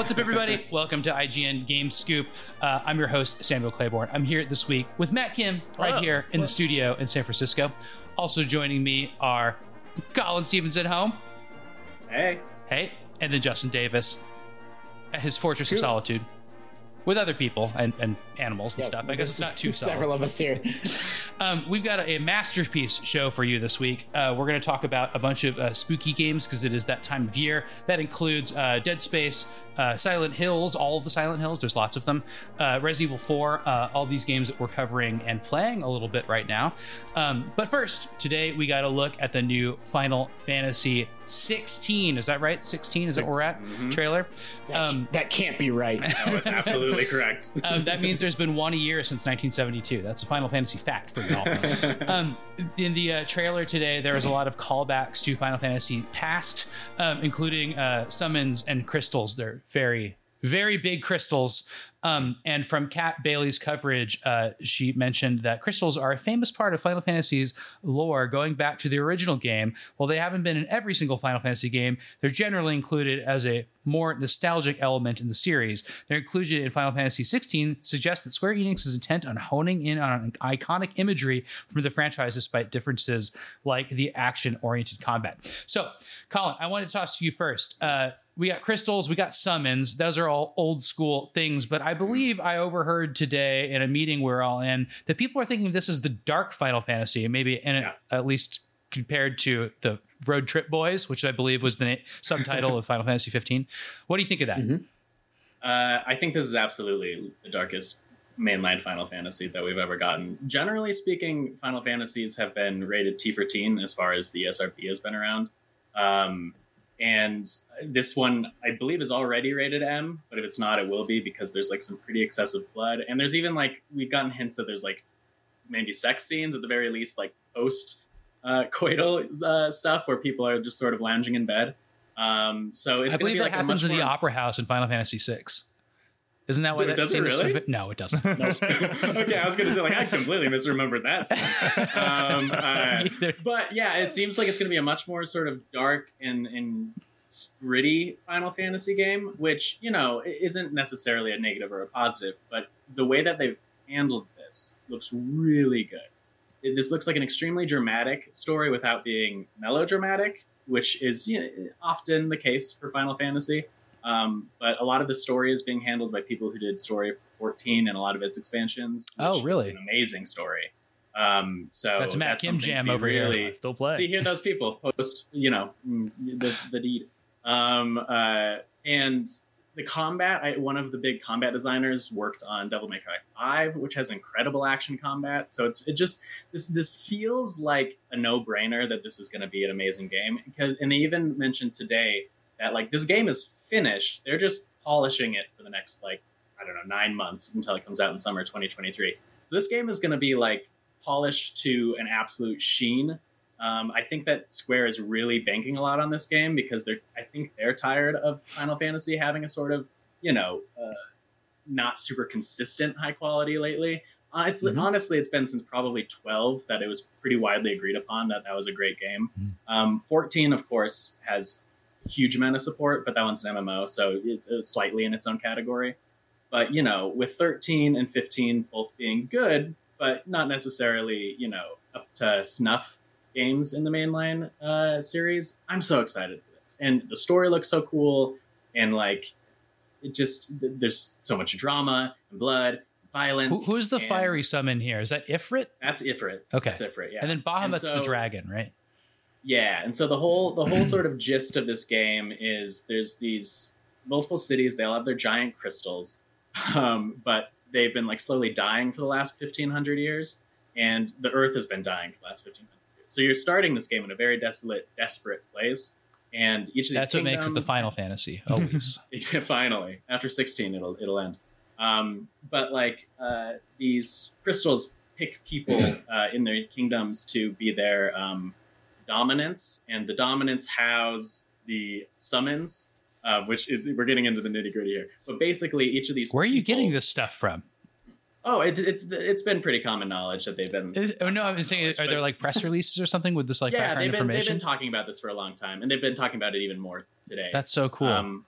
What's up, everybody? Welcome to IGN Game Scoop. Uh, I'm your host, Samuel Claiborne. I'm here this week with Matt Kim, right Hello. here in the studio in San Francisco. Also joining me are Colin Stevens at home. Hey. Hey, and then Justin Davis at his Fortress of Solitude with other people and, and animals and stuff. I guess it's not too several of us here. Um, we've got a, a masterpiece show for you this week. Uh, we're going to talk about a bunch of uh, spooky games because it is that time of year. That includes uh, Dead Space, uh, Silent Hills, all of the Silent Hills. There's lots of them. Uh, Resident Evil 4, uh, all these games that we're covering and playing a little bit right now. Um, but first, today we got to look at the new Final Fantasy 16. Is that right? 16 is that where we're at? Trailer. That, Um, that can't be right. Oh, it's absolutely correct. um, that means there's been one a year since 1972. That's a Final Fantasy fact for y'all. um, in the uh, trailer today, there was a lot of callbacks to Final Fantasy past, um, including uh, summons and crystals. They're very, very big crystals. Um, and from Kat Bailey's coverage, uh, she mentioned that crystals are a famous part of Final Fantasy's lore going back to the original game. While they haven't been in every single Final Fantasy game, they're generally included as a more nostalgic element in the series. Their inclusion in Final Fantasy 16 suggests that Square Enix is intent on honing in on iconic imagery from the franchise despite differences like the action oriented combat. So, Colin, I want to toss to you first. Uh, we got crystals, we got summons. Those are all old school things, but I believe I overheard today in a meeting we're all in that people are thinking this is the dark Final Fantasy, maybe in Yeah. at least compared to the Road Trip Boys, which I believe was the na- subtitle of Final Fantasy 15. What do you think of that? Uh, I think this is absolutely the darkest mainline Final Fantasy that we've ever gotten. Generally speaking, Final Fantasies have been rated T for teen as far as the ESRB has been around. Um, and this one, I believe, is already rated M, but if it's not, it will be because there's like some pretty excessive blood. And there's even like, we've gotten hints that there's like maybe sex scenes at the very least, like post uh, coital uh, stuff where people are just sort of lounging in bed. Um, so it's I believe be that like happens in the more- Opera House in Final Fantasy VI. Isn't that why that does it famous- really? No, it doesn't. okay, I was gonna say like I completely misremembered that. Um, uh, but yeah, it seems like it's gonna be a much more sort of dark and and gritty Final Fantasy game, which you know isn't necessarily a negative or a positive, but the way that they've handled this looks really good. It, this looks like an extremely dramatic story without being melodramatic, which is you know, often the case for Final Fantasy. Um, but a lot of the story is being handled by people who did Story 14 and a lot of its expansions. Oh, really? an amazing story. Um, so That's a Matt Kim jam be over here. really- Still play. See here, those people post, you know, the, the deed. Um, uh, and the combat, I, one of the big combat designers worked on Devil May Cry 5, which has incredible action combat. So it's it just this this feels like a no brainer that this is going to be an amazing game. Because and they even mentioned today that like this game is finished. They're just polishing it for the next like I don't know nine months until it comes out in summer 2023. So this game is going to be like polished to an absolute sheen. Um, I think that Square is really banking a lot on this game because they're. I think they're tired of Final Fantasy having a sort of, you know, uh, not super consistent high quality lately. Honestly, Mhm. honestly, it's been since probably twelve that it was pretty widely agreed upon that that was a great game. Mhm. Um, Fourteen, of course, has huge amount of support, but that one's an MMO, so it's slightly in its own category. But you know, with thirteen and fifteen both being good, but not necessarily, you know, up to snuff games in the mainline uh, series. I'm so excited for this, and the story looks so cool, and like it just there's so much drama and blood, and Who, violence. who's the fiery summon here? Is that Ifrit? That's Ifrit. Okay. That's Ifrit. Yeah, And then Bahamut's so- the dragon, right? Yeah, and so the whole the whole sort of gist of this game is there's these multiple cities. They all have their giant crystals, um, but they've been like slowly dying for the last fifteen hundred years, and the Earth has been dying for the last fifteen hundred years. So you're starting this game in a very desolate, desperate place, and each of these That's what makes it the Final Fantasy. Always. finally after 16 it'll it'll end um, but like uh, these crystals pick people uh, in their kingdoms to be their um, dominants and the dominance house the summons uh, which is we're getting into the nitty gritty here but basically each of these Where are you people- getting this stuff from? oh it, it's it's been pretty common knowledge that they've been Is- oh no, I'm saying, are there like press releases or something with this like yeah background they've been, they've information? been talking about this for a long time and they've been talking about it even more today That's so cool. Um,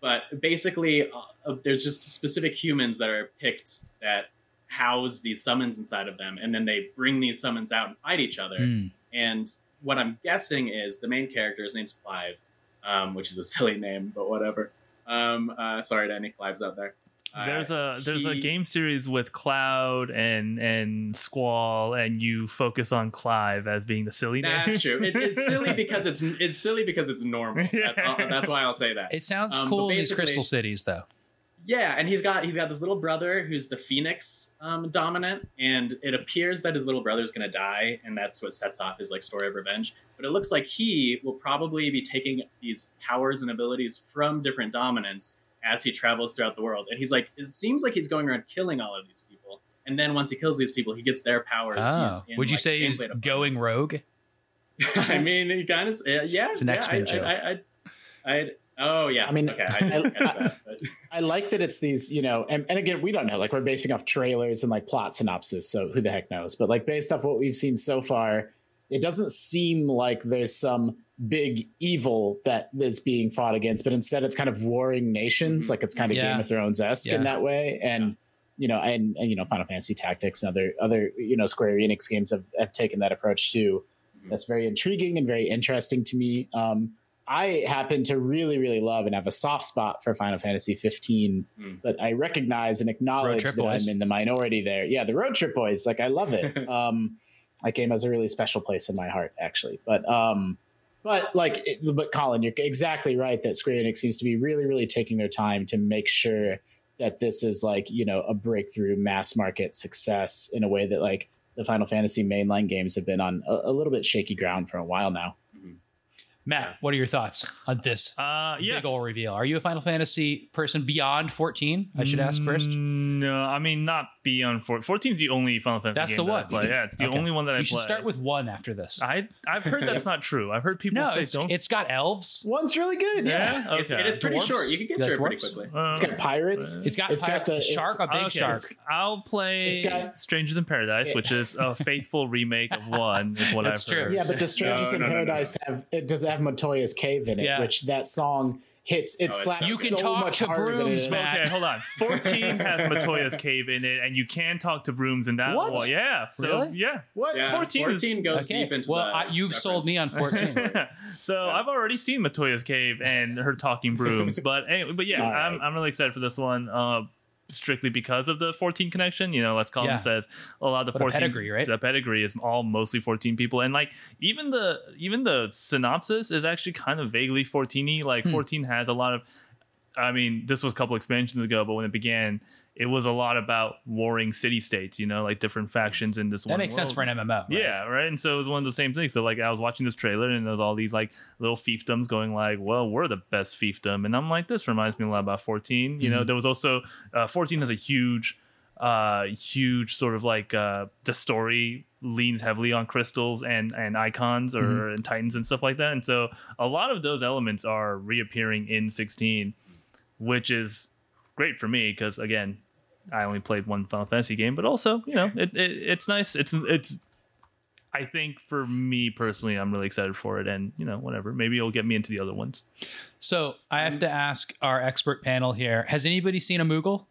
but basically, uh, uh, there's just specific humans that are picked that house these summons inside of them, and then they bring these summons out and fight each other. Mm. And what I'm guessing is the main character, his name's Clive, um, which is a silly name, but whatever. Um, uh, sorry to any Clives out there. Uh, There's a there's a game series with Cloud and and Squall, and you focus on Clive as being the silly name. That's true. It, it's silly because it's it's silly because it's normal. That- uh, that's why I'll say that. It sounds Um, cool but in these crystal cities, though. Yeah, and he's got he's got this little brother who's the Phoenix um, dominant, and it appears that his little brother's going to die, and that's what sets off his like story of revenge. But it looks like he will probably be taking these powers and abilities from different dominants as he travels throughout the world. And he's like, it seems like he's going around killing all of these people, and then once he kills these people, he gets their powers. to Oh. use in, Would you like, say he's going rogue? I mean, he kind of yeah. It's an yeah, X-Men I, joke. I, I, I, I, oh yeah. I mean, okay, I didn't catch that. But. I like that it's these, you know, and, and again, we don't know. Like we're basing off trailers and like plot synopsis, so who the heck knows? But like based off what we've seen so far, it doesn't seem like there's some big evil that is being fought against, but instead it's kind of warring nations. Mhm. Like it's kind of Yeah. Game of Thrones esque Yeah. in that way, and you know, and, and you know, Final Fantasy Tactics and other other you know Square Enix games have have taken that approach too. Mhm. That's very intriguing and very interesting to me. Um, I happen to really, really love and have a soft spot for Final Fantasy 15, Hmm. but I recognize and acknowledge that Boys. I'm in the minority there. Yeah, the Road Trip Boys, like I love it. um, that game has a really special place in my heart, actually. But um, but like, it, but Colin, you're exactly right that Square Enix seems to be really, really taking their time to make sure that this is like you know a breakthrough mass market success in a way that like the Final Fantasy mainline games have been on a, a little bit shaky ground for a while now. Matt, what are your thoughts on this Uh, yeah. big old reveal? Are you a Final Fantasy person beyond 14? I should ask first. Mm, No, I mean not beyond 14. 14 is the only Final Fantasy That's game the that I one. play. Yeah, it's the Okay. only one that I You should play. start with one after this. I I've heard that's not true. I've heard people no, say it's, don't. it's got elves. One's really good. yeah, okay. It's, it's pretty Dwarfs? short. You can get through it pretty quickly. Uh, It's got pirates. It's got It's got a it's- shark, a big okay, shark. I'll play It's got- Strangers in Paradise, which is a faithful remake of one. Is what That's I've heard. true. Yeah, but does Strangers in Paradise have it does it have Matoya's Cave in it, Yeah. which that song hits it Oh, it's slaps so You can so talk much to harder than it brooms, is. man. Okay, hold on. 14 has Matoya's Cave in it, and you can talk to brooms in that What? one. Yeah. So, Really? yeah. What? Yeah, 14 14, is- goes Okay. deep into well, the I, you've sold me on 14. so I've already seen Matoya's Cave and her talking brooms, but anyway, but yeah, All I'm, right. I'm really excited for this one. Uh, strictly because of the 14 connection. You know, let's call Yeah. says, a lot of the What 14 pedigree, right? The pedigree is all mostly 14 people, and like even the even the synopsis is actually kind of vaguely 14y. Like Hmm. 14 has a lot of. I mean, this was a couple expansions ago, but when it began, it was a lot about warring city states. You know, like different factions in this world. That makes sense for an MMO. right? Yeah, right. And so it was one of the same things. So like I was watching this trailer and there was all these like little fiefdoms going like, well, we're the best fiefdom. And I'm like, this reminds me a lot about 14. You know, there was also uh, 14 has a huge uh huge sort of like uh the story leans heavily on crystals and and icons or and titans and stuff like that and so a lot of those elements are reappearing in 16 which is great for me because again I only played one Final Fantasy game, but also you know it, it it's nice. It's it's I think for me personally, I'm really excited for it, and you know whatever, maybe it'll get me into the other ones. So I have to ask our expert panel here: Has anybody seen a Moogle?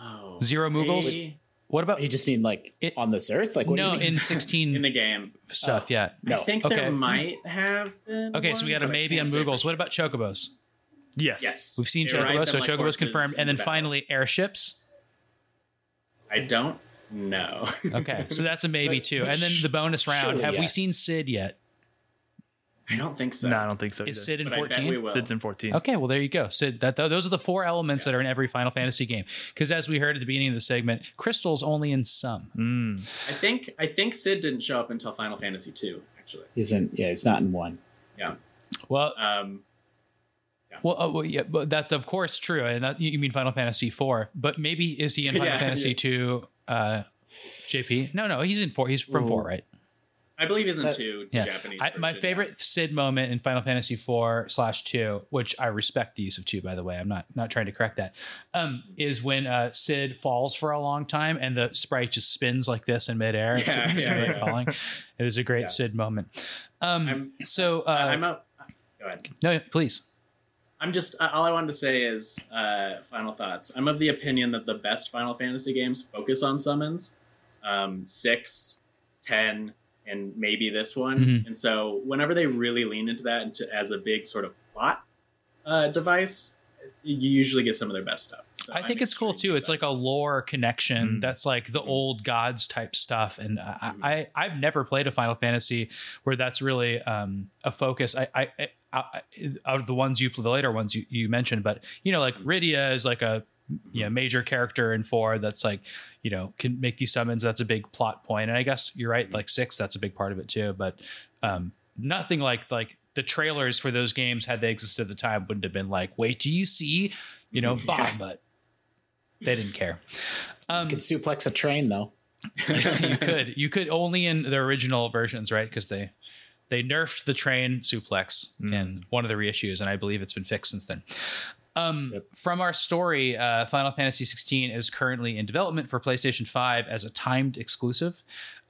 Oh, Zero Moogles? maybe What about oh, You just mean like It- on this earth? Like what no do you mean? in sixteen in the game. stuff? Oh. yeah. No. I think Okay. there might have been. Okay, so we got a maybe on can't say for Moogles. What about Chocobos? Yes, Yes, We've seen They ride Chocobos, so them like Chocobos confirmed, and then the finally airships. I don't know. Okay, so that's a maybe But- too. but And then the bonus round: surely Have we seen Cid yet? I don't think so. no, I don't think so. Is either. Cid in but I bet we fourteen? Cid's in 14. Okay, well there you go. Cid, that th- those are the four elements that are in every Final Fantasy game. Because as we heard at the beginning of the segment, crystals only in some. Mm. I think I think Cid didn't show up until Final Fantasy two. Actually, He's in. Yeah, he's not in one. yeah. Well, Um, Well, uh, well, yeah, but that's of course true, and that, you mean Final Fantasy four. But maybe is he in Final Yeah, Fantasy yeah. two? Uh, JP? No, no, he's in four. He's from four, right? I believe he's in Uh, two Yeah. Japanese. I, my version, favorite Cid moment in Final Fantasy four slash two, which I respect the use of two, by the way. I'm not not trying to correct that. Um, is when uh, Cid falls for a long time and the sprite just spins like this in midair to Yeah, yeah, simulate yeah. falling. It is a great Yeah. Cid moment. Um, I'm- so Uh, I'm up. Go ahead. no, please. I'm just all I wanted to say is uh, final thoughts. I'm of the opinion that the best Final Fantasy games focus on summons. Um, six, ten, and maybe this one. Mhm. And so whenever they really lean into that into, as a big sort of plot uh, device, you usually get some of their best stuff. So I I'm think it's cool extremely too. It's like a excited for this. lore connection Mm. that's like the old gods type stuff. And I, I I've never played a Final Fantasy where that's really um, a focus. I, I, I, I out of the ones you play, the later ones you, you mentioned, but you know like Rydia is like a you know major character in four that's like you know can make these summons. That's a big plot point. And I guess you're right. Like six, that's a big part of it too. But um, nothing like like the trailers for those games had they existed at the time wouldn't have been like wait do you see you know Yeah. but they didn't care. Um, Could suplex a train though. you could, you could only in the original versions, right? Because they they nerfed the train suplex in one of the reissues, and I believe it's been fixed since then. Um, Yep. From our story, uh, Final Fantasy 16 is currently in development for PlayStation 5 as a timed exclusive.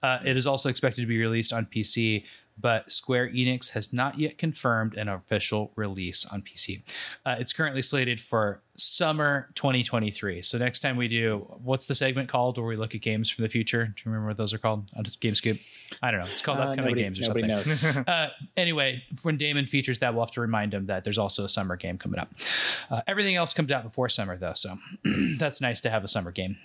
Uh, it is also expected to be released on PC, but Square Enix has not yet confirmed an official release on PC. Uh, it's currently slated for summer 2023. So next time we do, what's the segment called where we look at games from the future? Do you remember what those are called on GameScoop? I don't know. It's called Uh, upcoming nobody, games or something. knows. Uh, anyway, when Daemon features that, we'll have to remind him that there's also a summer game coming up. Uh, everything else comes out before summer, though, so that's nice to have a summer game.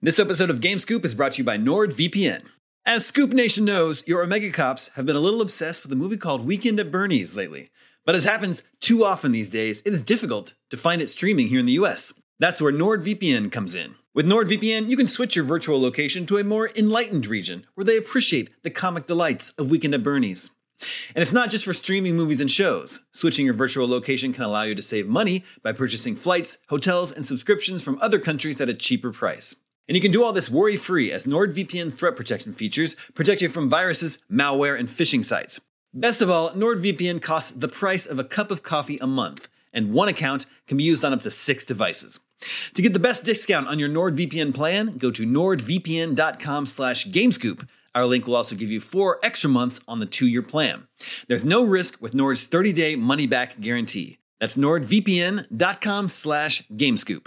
This episode of Game Scoop is brought to you by NordVPN. As Scoop Nation knows, your Omega Cops have been a little obsessed with a movie called Weekend at Bernie's lately. But as happens too often these days, it is difficult to find it streaming here in the US. That's where NordVPN comes in. With NordVPN, you can switch your virtual location to a more enlightened region where they appreciate the comic delights of Weekend at Bernie's. And it's not just for streaming movies and shows. Switching your virtual location can allow you to save money by purchasing flights, hotels, and subscriptions from other countries at a cheaper price. And you can do all this worry free as NordVPN threat protection features protect you from viruses, malware, and phishing sites. Best of all, NordVPN costs the price of a cup of coffee a month, and one account can be used on up to six devices. To get the best discount on your NordVPN plan, go to nordvpn.com slash gamescoop. Our link will also give you four extra months on the two-year plan. There's no risk with Nord's 30-day money-back guarantee. That's nordvpn.com slash gamescoop.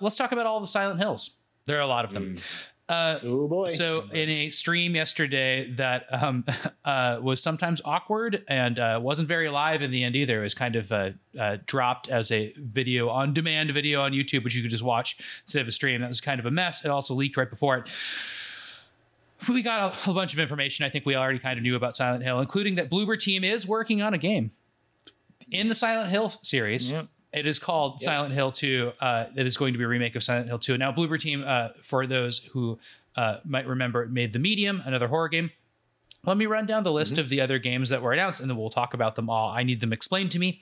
Let's talk about all the Silent Hills. There are a lot of them. Uh, Oh boy. So in a stream yesterday that um, uh, was sometimes awkward and uh, wasn't very live in the end either. It was kind of uh, uh, dropped as a video on demand video on YouTube, which you could just watch instead of a stream. That was kind of a mess. It also leaked right before it. We got a, a bunch of information. I think we already kind of knew about Silent Hill, including that Bloober Team is working on a game in the Silent Hill series. Yep. It is called Silent Hill 2. Uh, it is going to be a remake of Silent Hill 2. Now, Bloober Team, uh, for those who uh, might remember, it made The Medium, another horror game. Let me run down the list of the other games that were announced, and then we'll talk about them all. I need them explained to me.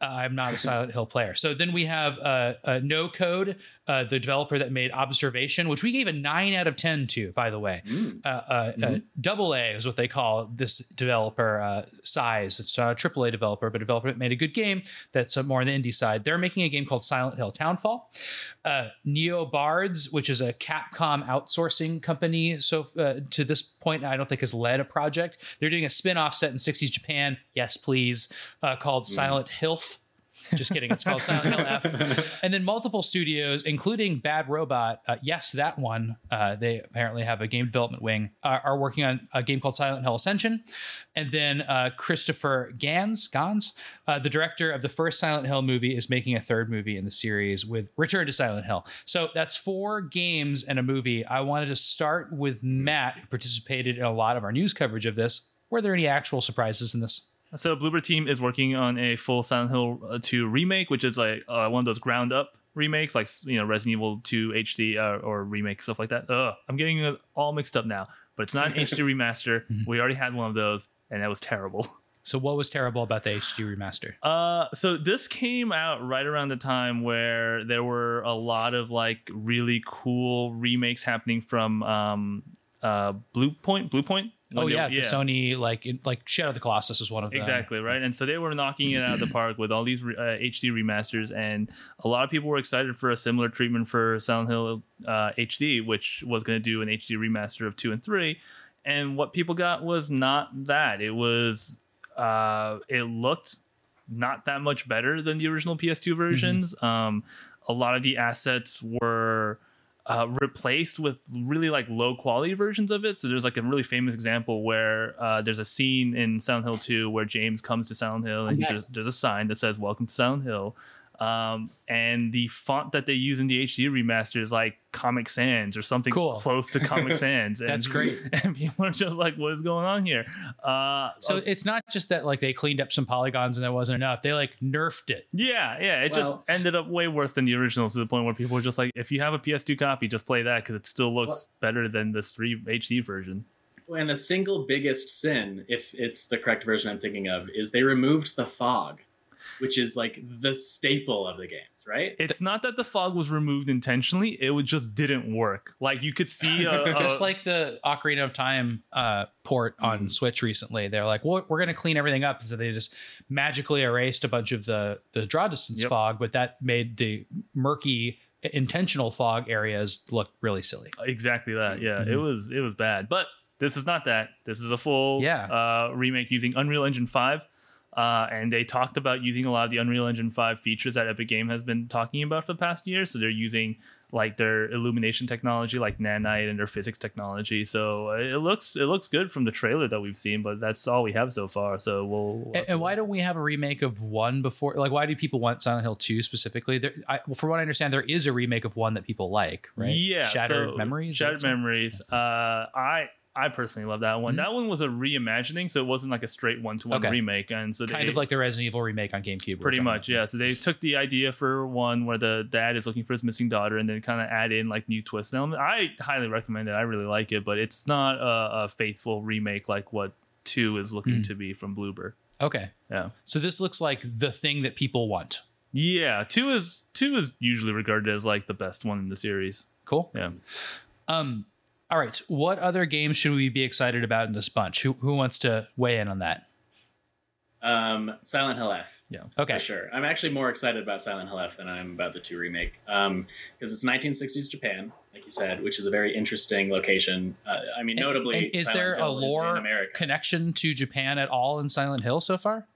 Uh, I'm not a Silent Hill player. So then we have uh, uh, No Code, uh, the developer that made Observation, which we gave a nine out of ten to, by the way. Uh, uh, uh, double A is what they call this developer uh, size. It's not a triple A developer, but a developer that made a good game that's uh, more on the indie side. They're making a game called Silent Hill Townfall. Uh, NeoBards, which is a Capcom outsourcing company, so uh, to this point, I don't think has led a project. They're doing a spin-off set in 60s Japan. Yes, please, uh, called Silent Hilf. Just kidding. It's called Silent Hill F. And then multiple studios, including Bad Robot. Uh, yes, that one. Uh, they apparently have a game development wing. Are, are working on a game called Silent Hill Ascension. And then uh, Christopher Gans, Gans, uh, the director of the first Silent Hill movie, is making a third movie in the series with Return to Silent Hill. So that's four games and a movie. I wanted to start with Matt, who participated in a lot of our news coverage of this. Were there any actual surprises in this? So Bloober Team is working on a full Silent Hill uh, 2 remake, which is like uh, one of those ground up remakes, like you know Resident Evil 2 HD uh, or remake stuff like that. Ugh, I'm getting it all mixed up now, but it's not an HD remaster. We already had one of those, and that was terrible. So, what was terrible about the HD remaster? Uh, so this came out right around the time where there were a lot of like really cool remakes happening from um uh Bluepoint, Blue Point. Oh they- yeah, the Sony like in, like Shadow of the Colossus is one of them. Exactly right, and so they were knocking it out of the park with all these uh, HD remasters, and a lot of people were excited for a similar treatment for Silent Hill uh, HD, which was going to do an HD remaster of two and three. And what people got was not that. It was uh, it looked not that much better than the original PS2 versions. Um, a lot of the assets were uh, replaced with really like low quality versions of it. So there's like a really famous example where uh, there's a scene in Silent Hill 2 where James comes to Silent Hill and Okay. just, there's a sign that says "Welcome to Silent Hill." Um, and the font that they use in the HD remaster is like Comic Sans or something Cool. close to Comic Sans. And, That's great. And people are just like, "What is going on here?" Uh, So it's not just that like they cleaned up some polygons and that wasn't enough. They like nerfed it. Yeah, yeah. It Well- just ended up way worse than the original to the point where people were just like, if you have a PS2 copy, just play that because it still looks better than this 3 HD version. And the single biggest sin, if it's the correct version I'm thinking of, is they removed the fog, which is like the staple of the games, right? It's not that the fog was removed intentionally, it just didn't work. Like you could see a, Just a- like the Ocarina of Time uh, port on Switch recently, they're like, well, we're going to clean everything up. So they just magically erased a bunch of the the draw distance Yep. fog, but that made the murky intentional fog areas look really silly. exactly that. Yeah, it Mhm. was it was bad. But this is not that. This is a full Yeah. uh, remake using Unreal Engine 5. Uh, and they talked about using a lot of the Unreal Engine 5 features that Epic Game has been talking about for the past year. So they're using like their illumination technology, like nanite, and their physics technology. So uh, it looks it looks good from the trailer that we've seen, but that's all we have so far. So we'll. And, and why don't we have a remake of one before? Like, why do people want Silent Hill 2 specifically? There, I, well, from what I understand, there is a remake of one that people like, right? Yeah, Shattered so Memories. Shattered? Memories. Uh, I I personally love that one. Mhm. That one was a reimagining, so it wasn't like a straight one to one Okay. remake, and so Kind they, of like the Resident Evil remake on GameCube. we were pretty talking much yeah. So they took the idea for one where the dad is looking for his missing daughter, and then kind of add in like new twists and elements. I highly recommend it. I really like it, but it's not a, a faithful remake like what two is looking Mm. to be from Bloober. Okay. Yeah. So this looks like the thing that people want. Yeah, two is two is usually regarded as like the best one in the series. Cool. Yeah. Um. All right. What other games should we be excited about in this bunch? Who Who wants to weigh in on that? Um, Silent Hill F. Yeah. Okay. For sure. I'm actually more excited about Silent Hill F than I am about the 2 remake. Um, because it's 1960s Japan, like you said, which is a very interesting location. Uh, I mean, notably, and is Silent there a Hill is in lore America. connection to Japan at all in Silent Hill so far?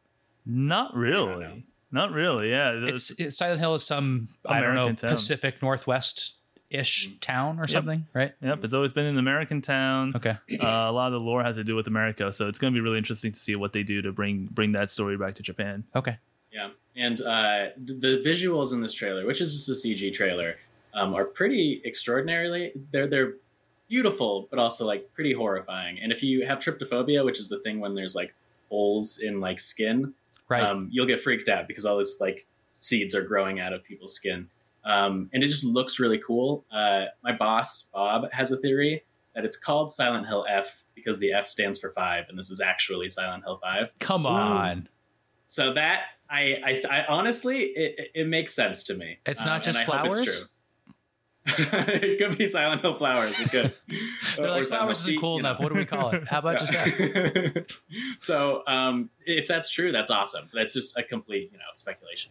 Not really. Not really. Yeah. It's, it's Silent Hill is some I don't know town. Pacific Northwest ish town or something, right? Yep, it's always been an American town. Okay. Uh, a lot of the lore has to do with America, so it's going to be really interesting to see what they do to bring bring that story back to Japan. Okay. Yeah, and uh, the visuals in this trailer, which is just a CG trailer, um, are pretty extraordinarily. They're they're beautiful, but also like pretty horrifying. And if you have trypophobia, which is the thing when there's like holes in like skin, Right. um, you'll get freaked out because all this like seeds are growing out of people's skin. Um, and it just looks really cool. Uh, my boss Bob has a theory that it's called Silent Hill F because the F stands for five, and this is actually Silent Hill Five. Come on. So that I, I, I honestly, it, it- makes sense to me. It's Um, not just and it's flowers? true. it could be Silent Hill flowers. It could. They're Or like, flowers isn't cool you know. enough. What do we call it? How about just that? so, um, if that's true, that's awesome. That's just a complete, you know, speculation.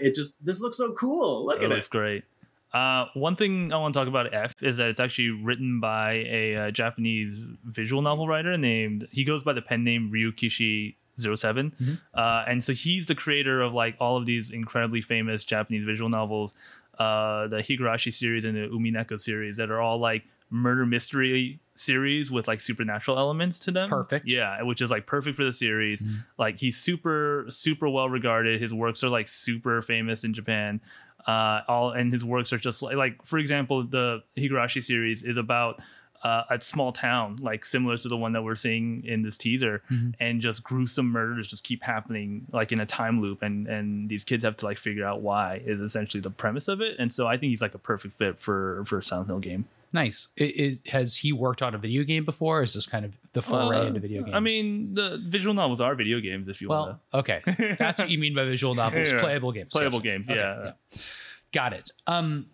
It just this looks so cool. Look It at looks it. great. Uh, one thing I want to talk about F is that it's actually written by a uh, Japanese visual novel writer named he goes by the pen name Ryukishi 7 Mhm. uh, and so he's the creator of like all of these incredibly famous Japanese visual novels, uh, the Higurashi series and the Umineko series that are all like murder mystery series with like supernatural elements to them. Perfect. Yeah, which is like perfect for the series. Mhm. Like he's super super well regarded. His works are like super famous in Japan. Uh, all and his works are just like like for example, the Higurashi series is about uh, a small town, like similar to the one that we're seeing in this teaser, Mhm. and just gruesome murders just keep happening like in a time loop, and and these kids have to like figure out why is essentially the premise of it, and so I think he's like a perfect fit for for a Silent Hill game. Nice. I i has he worked on a video game before? Or is this kind of the foray Uh, into video games? I mean, the visual novels are video games if you want well, to. okay. That's what you mean by visual novels, Yeah. playable games. Playable yes. games, Okay, yeah. Got it. Um,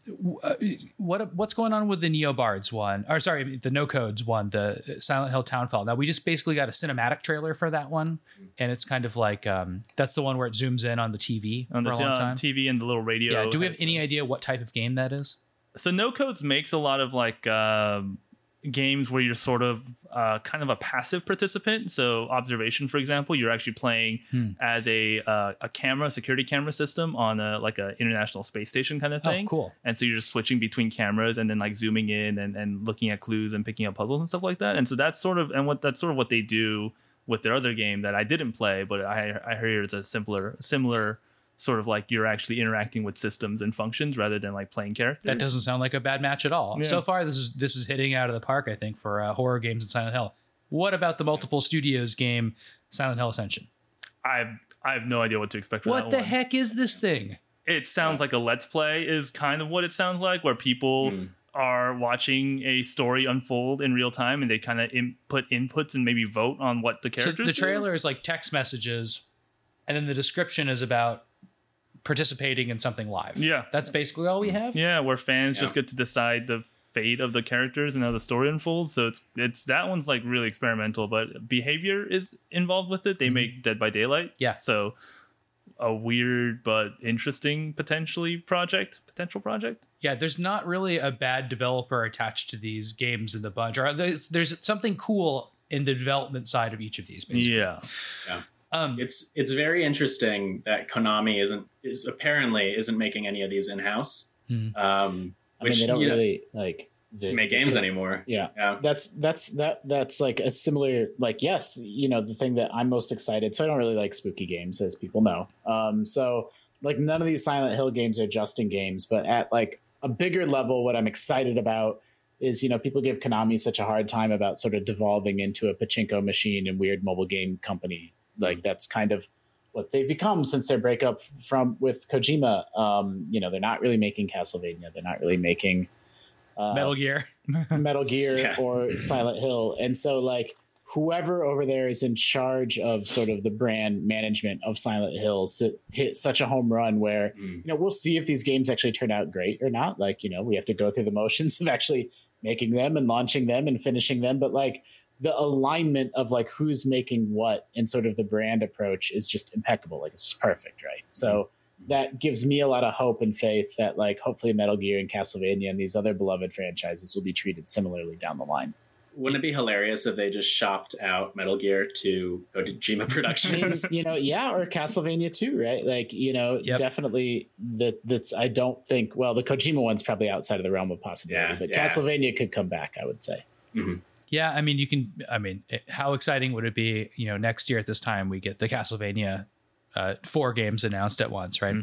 uh, what what's going on with the Neobards one? Or sorry, the No Codes one, the Silent Hill Townfall. Now we just basically got a cinematic trailer for that one, and it's kind of like um, that's the one where it zooms in on the TV on for the a long uh, time. TV and the little radio. yeah. Do we have any idea what type of game that is? So no codes makes a lot of like um, games where you're sort of uh, kind of a passive participant so observation for example you're actually playing Hmm. as a uh, a camera security camera system on a like a international space station kind of thing Oh, cool. and so you're just switching between cameras and then like zooming in and, and looking at clues and picking up puzzles and stuff like that and so that's sort of and what that's sort of what they do with their other game that i didn't play but i i hear it's a simpler similar sort of like you're actually interacting with systems and functions rather than like playing characters That doesn't sound like a bad match at all. Yeah. So far, this is this is hitting out of the park. I think for uh, horror games in Silent Hill. What about the multiple studios game Silent Hill Ascension? I I have no idea what to expect. For What that the one. heck is this thing? It sounds like a let's play is kind of what it sounds like, where people Hmm. are watching a story unfold in real time and they kind of input inputs and maybe vote on what the So characters. the do. trailer is like text messages, and then the description is about participating in something live. Yeah. that's basically all we have. yeah, where fans just get to decide the fate of the characters and how the story unfolds. So it's it's that one's like really experimental, but Behaviour is involved with it. They Mhm. make Dead by Daylight. Yeah. So a weird but interesting potentially project, potential project. Yeah, there's not really a bad developer attached to these games in the bunch. Or there's, there's something cool in the development side of each of these. Basically. Yeah. Um, It's it's very interesting that Konami isn't is apparently isn't making any of these in house. Hmm. Um, I mean, they don't you know, really like the, make games anymore. Yeah, Yeah. that's that's that that's like a similar like yes, you know the thing that I'm most excited. So I don't really like spooky games, as people know. Um, so like none of these Silent Hill games are Justin games, but at like a bigger level, what I'm excited about is you know people give Konami such a hard time about sort of devolving into a pachinko machine and weird mobile game company. Like that's kind of what they've become since their breakup from with Kojima. Um, you know, they're not really making Castlevania. They're not really making uh, Metal Gear. Metal Gear Yeah. or Silent Hill. And so like whoever over there is in charge of sort of the brand management of Silent Hill si- hit such a home run where Mm. you know we'll see if these games actually turn out great or not. Like, you know, we have to go through the motions of actually making them and launching them and finishing them, but like the alignment of like who's making what and sort of the brand approach is just impeccable. Like it's perfect, right? So mm-hmm. that gives me a lot of hope and faith that like hopefully Metal Gear and Castlevania and these other beloved franchises will be treated similarly down the line. Wouldn't it be hilarious if they just shopped out Metal Gear to Kojima Productions? you know, yeah, or Castlevania too, right? Like, you know, Yep. definitely that that's I don't think well, the Kojima one's probably outside of the realm of possibility, Yeah, but yeah. Castlevania could come back, I would say. Mm-hmm. Yeah, I mean, you can. I mean, it, how exciting would it be? You know, next year at this time we get the Castlevania uh, four games announced at once, right?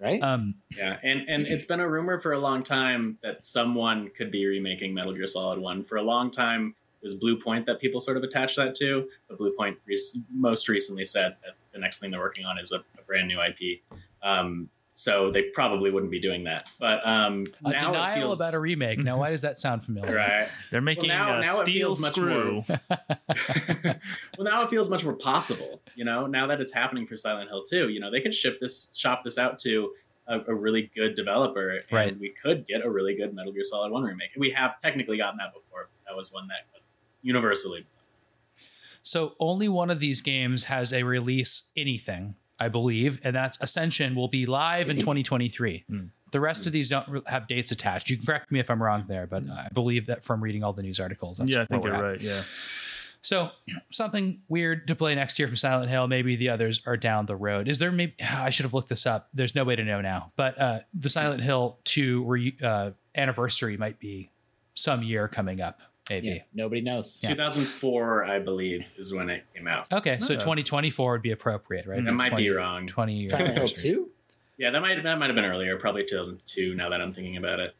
Right? Um, yeah, and and it's been a rumor for a long time that someone could be remaking Metal Gear Solid One. For a long time, is was Bluepoint that people sort of attach that to. But Bluepoint rec- most recently said that the next thing they're working on is a, a brand new IP. Um, so they probably wouldn't be doing that. But um, a now it denial feels, about a remake. Now, why does that sound familiar? right. They're making now- a now it steel feels much screw. well, now it feels much more possible. You know, now that it's happening for Silent Hill 2, you know, they could ship this, shop this out to a, a really good developer, and Right. we could get a really good Metal Gear Solid 1 remake. We have technically gotten that before. That was one that was universally. So only one of these games has a release anything, I believe, and that's Ascension will be live in 2023. Mm. The rest of these don't have dates attached. You can correct me if I'm wrong there, but I believe that from reading all the news articles. That's yeah, I think you're at. right. Yeah. So something weird to play next year from Silent Hill. Maybe the others are down the road. Is there? Maybe I should have looked this up. There's no way to know now. But uh, the Silent Hill two re, uh, anniversary might be some year coming up. Maybe. yeah, nobody knows. Yeah. 2004, I believe, is when it came out. Okay, so Yeah. 2024 would be appropriate, right? That might 20 be wrong. 20 year Silent Hill 2? Yeah, that might that might have been earlier, probably 2002. Now that I'm thinking about it,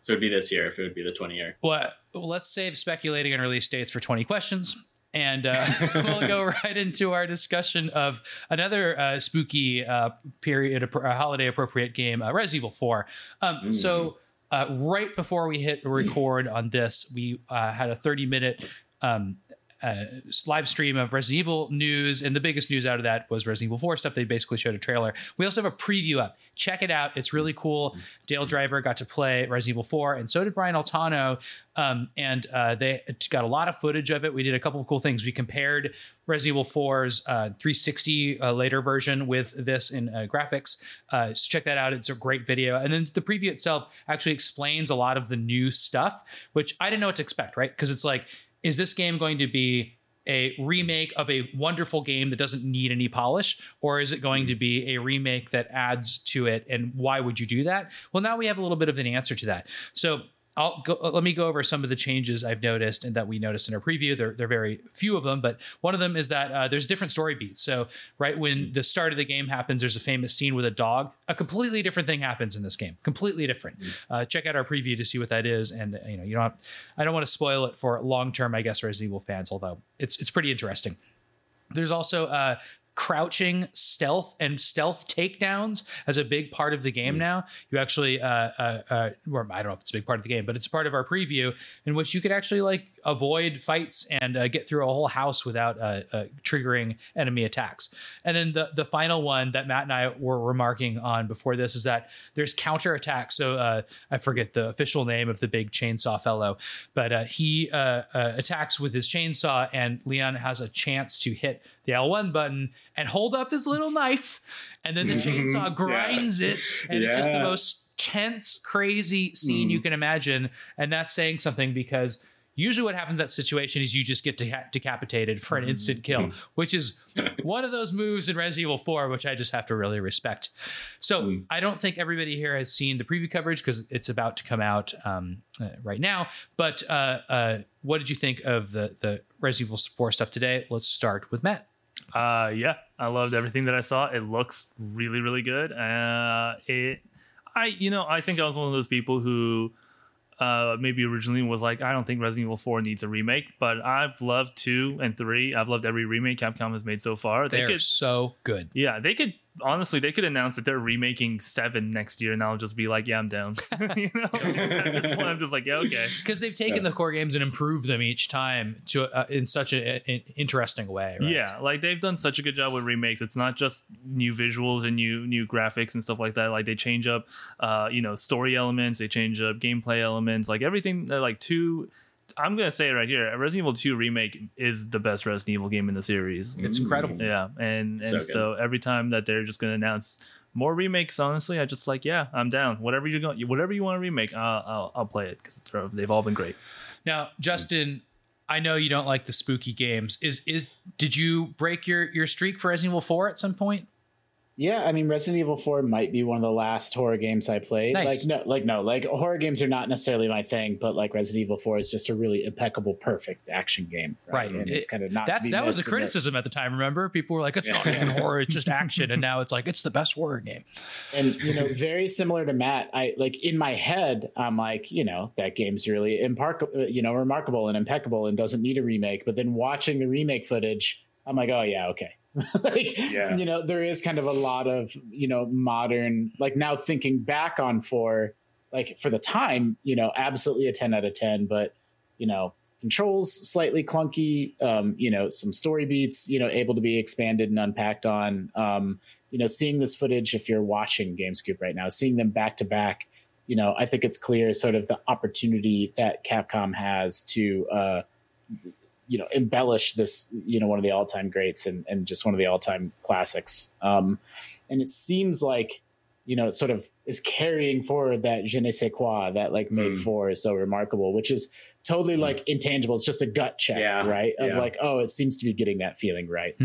so it'd be this year if it would be the 20 year. Well, let's save speculating on release dates for 20 questions. And uh, we'll go right into our discussion of another uh, spooky uh, period, uh, holiday appropriate game, uh, Resident Evil 4. Um, So, uh, right before we hit record on this, we uh, had a 30 minute um, uh, live stream of Resident Evil news, and the biggest news out of that was Resident Evil 4 stuff. They basically showed a trailer. We also have a preview up. Check it out; it's really cool. Dale Driver got to play Resident Evil 4, and so did Brian Altano. Um, and uh, they got a lot of footage of it. We did a couple of cool things. We compared Resident Evil 4's uh, 360 uh, later version with this in uh, graphics. Uh, so check that out. It's a great video. And then the preview itself actually explains a lot of the new stuff, which I didn't know what to expect, right? Because it's like, is this game going to be a remake of a wonderful game that doesn't need any polish? Or is it going to be a remake that adds to it? And why would you do that? Well now we have a little bit of an answer to that. So I'll go, let me go over some of the changes I've noticed and that we noticed in our preview. There, there are very few of them, but one of them is that uh, there's different story beats. So, right when the start of the game happens, there's a famous scene with a dog. A completely different thing happens in this game. Completely different. Uh, check out our preview to see what that is. And you know, you don't. Have, I don't want to spoil it for long term. I guess Resident Evil fans, although it's it's pretty interesting. There's also uh, crouching stealth and stealth takedowns as a big part of the game now. You actually, uh, uh, uh, or I don't know if it's a big part of the game, but it's part of our preview in which you could actually like avoid fights and uh, get through a whole house without uh, uh, triggering enemy attacks. And then the the final one that Matt and I were remarking on before this is that there's counter attacks. So uh, I forget the official name of the big chainsaw fellow, but uh, he uh, attacks with his chainsaw, and Leon has a chance to hit the L1 button and hold up his little knife, and then the chainsaw grinds it, and it's just the most tense, crazy scene you can imagine. And that's saying something because usually what happens in that situation is you just get deca- decapitated for an instant kill, which is one of those moves in Resident Evil 4, which I just have to really respect. So I don't think everybody here has seen the preview coverage because it's about to come out um, uh, right now. But uh, uh, what did you think of the the Resident Evil 4 stuff today? Let's start with Matt. Uh, yeah, I loved everything that I saw. It looks really, really good. Uh, it, I, you know, I think I was one of those people who, uh, maybe originally was like, I don't think Resident Evil 4 needs a remake, but I've loved two and three. I've loved every remake Capcom has made so far. They They're could, so good. yeah, they could honestly, they could announce that they're remaking seven next year, and I'll just be like, yeah, I'm down. you know, at this point, I'm just like, yeah, okay. because they've taken the core games and improved them each time to uh, in such an interesting way. Right? Yeah, like they've done such a good job with remakes. It's not just new visuals and new new graphics and stuff like that. Like they change up, uh, you know, story elements. They change up gameplay elements. Like everything. uh, Like two, I'm gonna say it right here. Resident Evil 2 remake is the best Resident Evil game in the series. It's incredible. Yeah, and and So so, every time that they're just gonna announce more remakes, honestly, I just like yeah, I'm down. Whatever you're going, whatever you want to remake, I'll I'll, I'll play it because they've all been great. Now, Justin, I know you don't like the spooky games. Is is did you break your your streak for Resident Evil 4 at some point? Yeah, I mean, Resident Evil 4 might be one of the last horror games I played. Nice. Like, no, like no, like horror games are not necessarily my thing, but like Resident Evil 4 is just a really impeccable, perfect action game. Right. And it's kind of not. to That was a criticism at the time. Remember, people were like, "It's not even horror; it's just action." And now it's like it's the best horror game. and you know very similar to matt i like in my head i'm like you know that game's really imparc- uh, you know remarkable and impeccable and doesn't need a remake but then watching the remake footage i'm like oh yeah okay like Yeah. you know there is kind of a lot of you know modern like now thinking back on for like for the time you know absolutely a 10 out of 10 but you know controls slightly clunky um you know some story beats you know able to be expanded and unpacked on um you know seeing this footage if you're watching gamescoop right now seeing them back to back you know i think it's clear sort of the opportunity that capcom has to uh you know embellish this you know one of the all-time greats and, and just one of the all-time classics. Um and it seems like you know it sort of is carrying forward that je ne sais quoi that like made Mm. four so remarkable which is totally like intangible. It's just a gut check Yeah, right? Of yeah. like oh it seems to be getting that feeling right.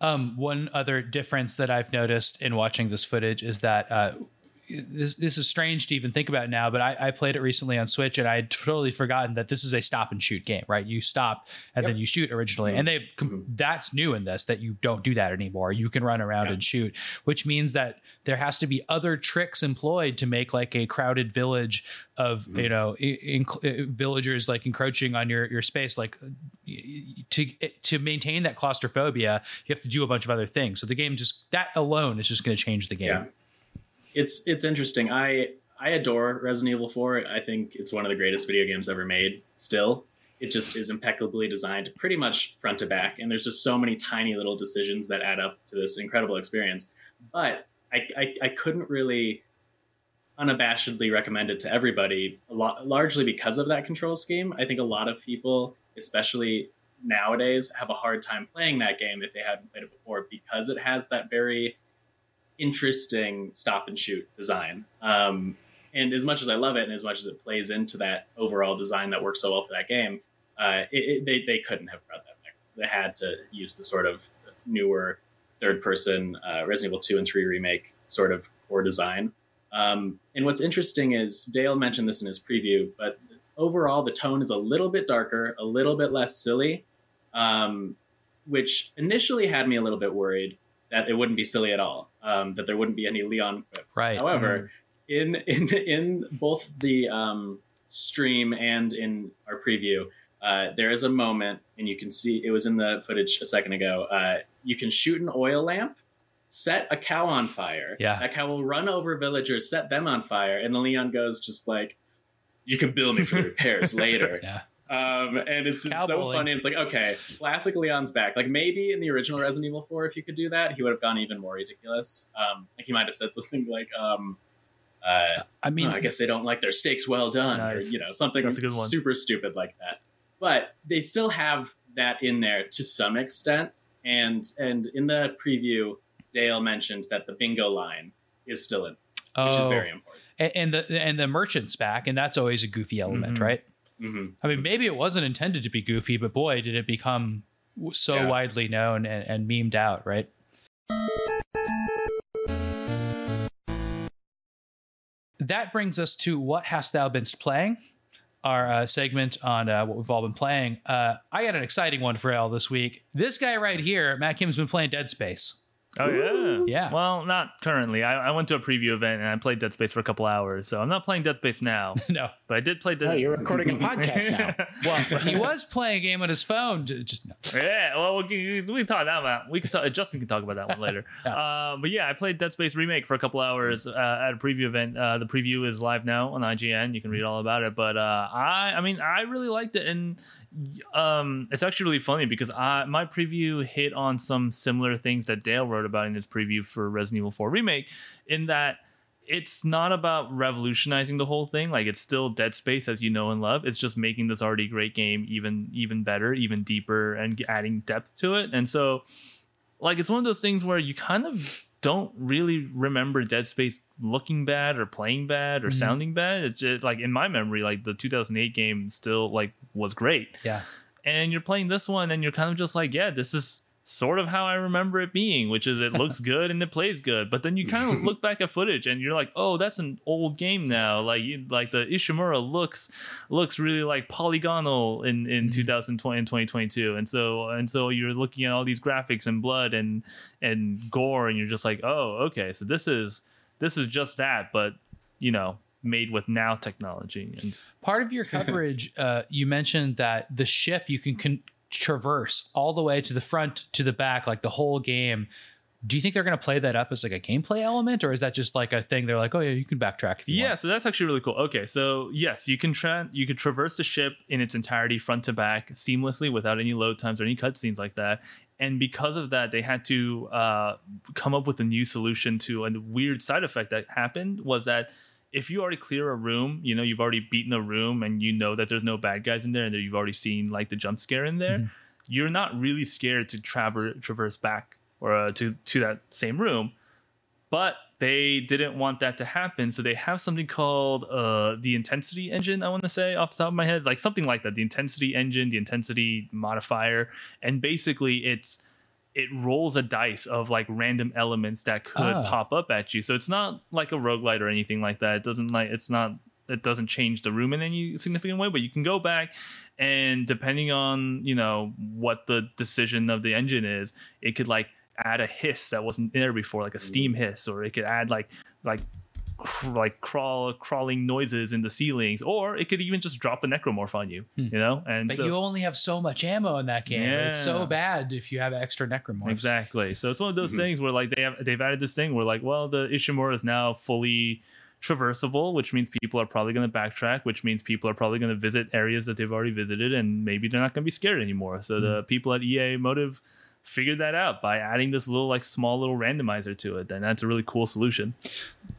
Um, one other difference that I've noticed in watching this footage is that uh, this this is strange to even think about now, but I, I played it recently on Switch and I had totally forgotten that this is a stop and shoot game, right? You stop and then you shoot originally, mm-hmm. and they com- mm-hmm. that's new in this that you don't do that anymore. You can run around and shoot, which means that there has to be other tricks employed to make like a crowded village of mm-hmm. you know villagers like encroaching on your your space like to eh, to maintain that claustrophobia you have to do a bunch of other things. So the game just that alone is just going to change the game. Yeah. It's it's interesting. I I adore Resident Evil 4. I think it's one of the greatest video games ever made. Still, it just is impeccably designed, pretty much front to back. And there's just so many tiny little decisions that add up to this incredible experience. But I I, I couldn't really unabashedly recommend it to everybody. A lot, largely because of that control scheme. I think a lot of people, especially nowadays, have a hard time playing that game if they hadn't played it before because it has that very interesting stop and shoot design. Um, and as much as I love it, and as much as it plays into that overall design that works so well for that game, uh, it, it, they they couldn't have brought that back. They had to use the sort of newer third person uh, Resident Evil two and three remake sort of core design. Um, and what's interesting is Dale mentioned this in his preview, but overall the tone is a little bit darker, a little bit less silly, um, which initially had me a little bit worried that it wouldn't be silly at all, um, that there wouldn't be any Leon quips. Right. However, in in in both the um, stream and in our preview, uh, there is a moment, and you can see it was in the footage a second ago. Uh, you can shoot an oil lamp, set a cow on fire. Yeah. that cow will run over villagers, set them on fire, and the Leon goes just like, "You can bill me for repairs later." yeah Um, and it's just so funny. It's like, okay, classic Leon's back. Like maybe in the original Resident Evil 4, if you could do that, he would have gone even more ridiculous. Um, like he might have said something like, um, uh, i mean "Oh, I guess they don't like their steaks well done, Nice. or you know, something That's a good one. super stupid like that. But they still have that in there to some extent. And and in the preview, Dale mentioned that the bingo line is still in, which is oh, very important. and, and the and the merchant's back and that's always a goofy element Mhm. right hmm i mean maybe it wasn't intended to be goofy but boy did it become so Yeah. widely known and, and memed out right? That brings us to what hast thou been playing? Our uh, segment on uh, what we've all been playing. Uh, i got an exciting one for y'all this week. This guy right here matt kim's been playing dead space. Oh yeah, Yeah. Well, not currently. I, I went to a preview event and I played Dead Space for a couple hours, so I'm not playing Dead Space now. no but I did play Dead. oh you're recording a podcast now well he was playing a game on his phone just no. Yeah, well, we can, we can talk that about. We can talk. Justin can talk about that one later. um, but yeah, I played Dead Space remake for a couple hours uh, at a preview event. Uh, the preview is live now on IGN. You can read all about it. But uh, I, I mean, I really liked it, and um, it's actually really funny because I my preview hit on some similar things that Dale wrote about in his preview for Resident Evil 4 remake, in that it's not about revolutionizing the whole thing. Like it's still Dead Space as you know and love. It's just making this already great game even even better, even deeper, and adding depth to it. And so, like it's one of those things where you kind of don't really remember Dead Space looking bad or playing bad or mm-hmm. sounding bad. It's just like in my memory, like the 2008 game still like was great. Yeah. And you're playing this one, and you're kind of just like, yeah, this is sort of how I remember it being, which is it looks good and it plays good. But then you kind of look back at footage and you're like, oh, that's an old game now. Like you, like the Ishimura looks looks really like polygonal in in mm-hmm. 2020 and 2022. And so and so you're looking at all these graphics and blood and and gore and you're just like, oh, okay, so this is this is just that, but you know, made with now technology and part of your coverage uh, you mentioned that the ship you can con- traverse all the way to the front to the back, like the whole game. Do you think they're going to play that up as like a gameplay element, or is that just like a thing? They're like, oh yeah, you can backtrack. yeah, want. so that's actually really cool. Okay, so yes, you can tra- you can traverse the ship in its entirety, front to back, seamlessly without any load times or any cutscenes like that. And because of that, they had to uh, come up with a new solution to a weird side effect that happened was that if you already clear a room, you know, you've already beaten a room and you know that there's no bad guys in there and that you've already seen like the jump scare in there, mm-hmm. you're not really scared to traver- traverse back or uh, to to that same room. But they didn't want that to happen, so they have something called uh, the intensity engine. I want to say off the top of my head, like something like that, the intensity engine, the intensity modifier, and basically it's it rolls a dice of like random elements that could oh. pop up at you. So it's not like a roguelite or anything like that. It doesn't like it's not it doesn't change the room in any significant way, but you can go back and depending on, you know, what the decision of the engine is, it could like add a hiss that wasn't there before, like a steam mm. hiss, or it could add like like cr- like crawl crawling noises in the ceilings, or it could even just drop a necromorph on you. Hmm. You know, and but so, you only have so much ammo in that game. Yeah. It's so bad if you have extra necromorphs. Exactly. So it's one of those mm-hmm. things where like they have they've added this thing where like, well, the Ishimura is now fully traversable, which means people are probably going to backtrack, which means people are probably going to visit areas that they've already visited, and maybe they're not going to be scared anymore. So mm-hmm. the hmm. people at EA Motive figured that out by adding this little like small little randomizer to it. And that's a really cool solution.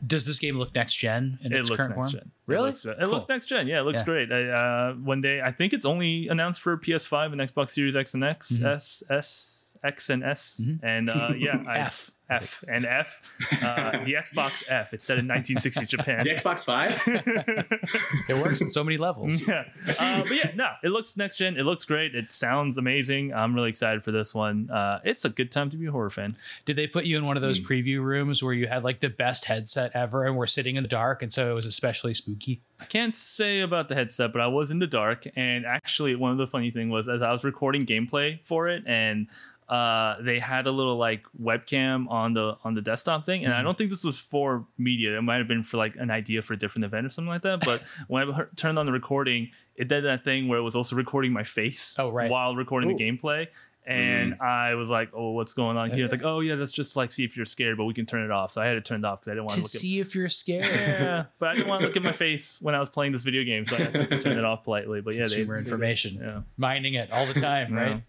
Does this game look next gen in it its looks current next form? Gen. Really? It looks, it cool. looks next gen. Yeah, it looks yeah. great. Uh, one day, I think it's only announced for PS5 and Xbox Series X and X, mm-hmm. S, S, X and S, mm-hmm. and uh, yeah, F. F and F, uh, the Xbox F. It's set in 1960 Japan. The Xbox Five. it works in so many levels. Yeah, uh, but yeah, no, it looks next gen. It looks great. It sounds amazing. I'm really excited for this one. Uh, it's a good time to be a horror fan. Did they put you in one of those mm. preview rooms where you had like the best headset ever, and we're sitting in the dark, and so it was especially spooky? I can't say about the headset, but I was in the dark, and actually, one of the funny thing was as I was recording gameplay for it, and uh, they had a little like webcam on the on the desktop thing, and mm-hmm. I don't think this was for media. It might have been for like an idea for a different event or something like that. But when I turned on the recording, it did that thing where it was also recording my face oh, right. while recording Ooh. the gameplay. And mm. I was like, "Oh, what's going on here?" It's like, "Oh yeah, let's just like see if you're scared, but we can turn it off." So I had it turned off because I didn't want to, look see at... if you're scared. Yeah, but I didn't want to look at my face when I was playing this video game, so I had to turn it off politely. But yeah, consumer they, information, yeah. mining it all the time, right?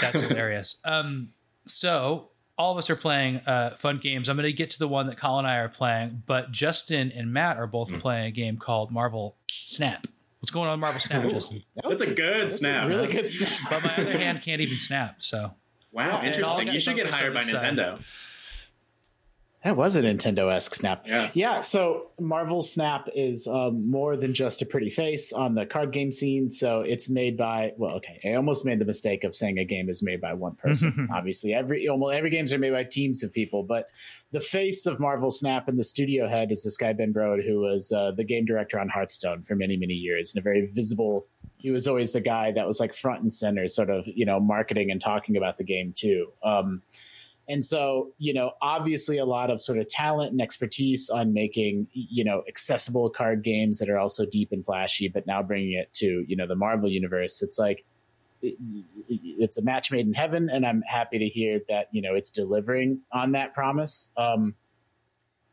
That's hilarious. Um, so all of us are playing uh, fun games. I'm going to get to the one that Colin and I are playing, but Justin and Matt are both mm. playing a game called Marvel Snap. What's going on Marvel Snap, Ooh, Justin? That that's a good that's snap. A really good snap. but my other hand can't even snap. So wow, interesting. You should get hired by Nintendo. That was a Nintendo esque snap. Yeah. Yeah. So Marvel Snap is um, more than just a pretty face on the card game scene. So it's made by, well, okay. I almost made the mistake of saying a game is made by one person. Obviously, every almost every games are made by teams of people. But the face of Marvel Snap and the studio head is this guy, Ben Brode, who was uh, the game director on Hearthstone for many, many years and a very visible. He was always the guy that was like front and center, sort of, you know, marketing and talking about the game too. Um, and so, you know, obviously a lot of sort of talent and expertise on making, you know, accessible card games that are also deep and flashy, but now bringing it to, you know, the Marvel universe. It's like, it's a match made in heaven. And I'm happy to hear that, you know, it's delivering on that promise. Um,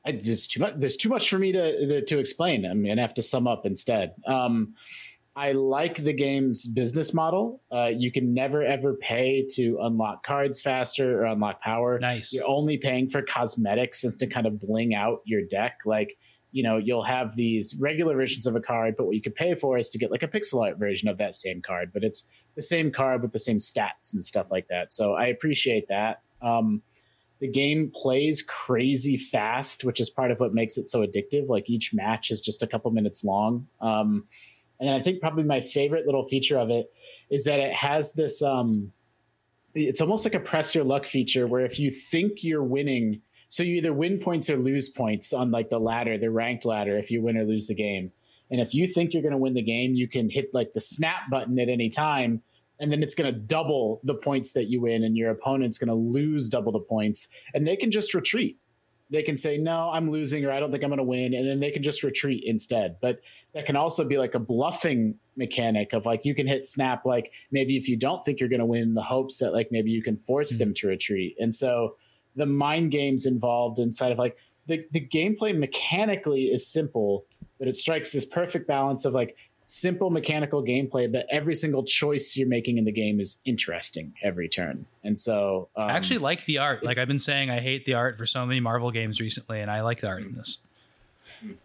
I just too much, there's too much for me to, to explain. I'm going to have to sum up instead. Um, I like the game's business model. Uh, you can never ever pay to unlock cards faster or unlock power. Nice. You're only paying for cosmetics and to kind of bling out your deck. Like, you know, you'll have these regular versions of a card, but what you could pay for is to get like a pixel art version of that same card. But it's the same card with the same stats and stuff like that. So I appreciate that. Um, the game plays crazy fast, which is part of what makes it so addictive. Like each match is just a couple minutes long. Um, and I think probably my favorite little feature of it is that it has this um it's almost like a press your luck feature where if you think you're winning, so you either win points or lose points on like the ladder, the ranked ladder, if you win or lose the game. And if you think you're going to win the game, you can hit like the snap button at any time, and then it's going to double the points that you win, and your opponent's going to lose double the points, and they can just retreat they can say no i'm losing or i don't think i'm going to win and then they can just retreat instead but that can also be like a bluffing mechanic of like you can hit snap like maybe if you don't think you're going to win the hopes that like maybe you can force mm-hmm. them to retreat and so the mind games involved inside of like the, the gameplay mechanically is simple but it strikes this perfect balance of like simple mechanical gameplay, but every single choice you're making in the game is interesting every turn. And so um, I actually like the art. Like I've been saying, I hate the art for so many Marvel games recently, and I like the art in this.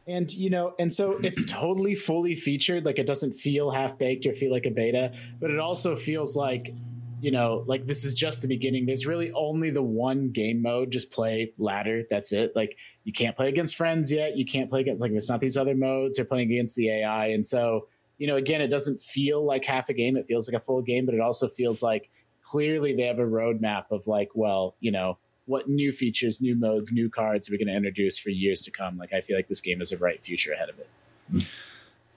And you know, and so it's totally fully featured. Like it doesn't feel half baked or feel like a beta, but it also feels like you know, like this is just the beginning. There's really only the one game mode, just play ladder. That's it. Like you can't play against friends yet. You can't play against like there's not these other modes. They're playing against the AI, and so you know, again, it doesn't feel like half a game. It feels like a full game, but it also feels like clearly they have a roadmap of like, well, you know, what new features, new modes, new cards are we going to introduce for years to come? Like, I feel like this game has a bright future ahead of it.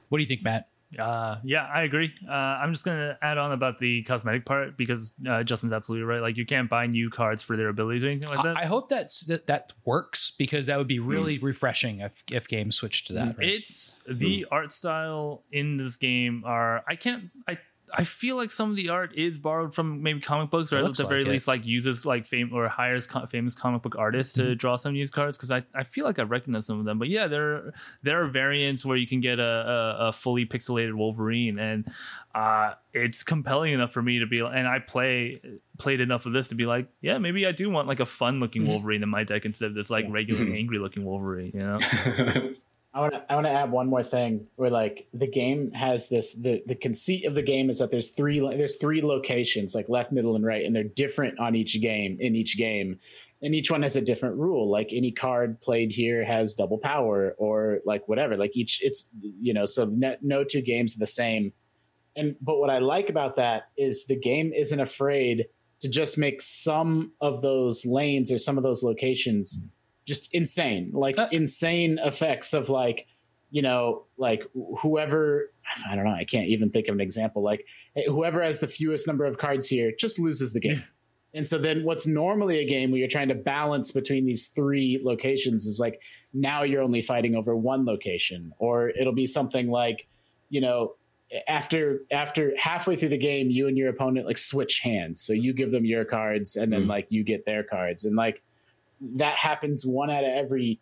What do you think, Matt? Uh, yeah, I agree. Uh, I'm just gonna add on about the cosmetic part because uh, Justin's absolutely right. Like you can't buy new cards for their abilities or anything like that. I, I hope that's that, that works because that would be really mm. refreshing if if games switch to that. Right? It's the mm. art style in this game are I can't I I feel like some of the art is borrowed from maybe comic books, or at the very like least, like uses like fame or hires co- famous comic book artists mm-hmm. to draw some of these cards. Because I, I feel like I recognize some of them. But yeah, there there are variants where you can get a, a, a fully pixelated Wolverine, and uh, it's compelling enough for me to be. And I play played enough of this to be like, yeah, maybe I do want like a fun looking mm-hmm. Wolverine in my deck instead of this like regular mm-hmm. angry looking Wolverine. You know. I want to I want to add one more thing where like the game has this the the conceit of the game is that there's three there's three locations like left middle and right and they're different on each game in each game. And each one has a different rule like any card played here has double power or like whatever like each it's you know so no, no two games are the same. And but what I like about that is the game isn't afraid to just make some of those lanes or some of those locations just insane, like uh, insane effects of like, you know, like whoever I don't know, I can't even think of an example. Like whoever has the fewest number of cards here just loses the game. and so then what's normally a game where you're trying to balance between these three locations is like now you're only fighting over one location or it'll be something like, you know, after after halfway through the game you and your opponent like switch hands. So you give them your cards and then mm. like you get their cards and like that happens one out of every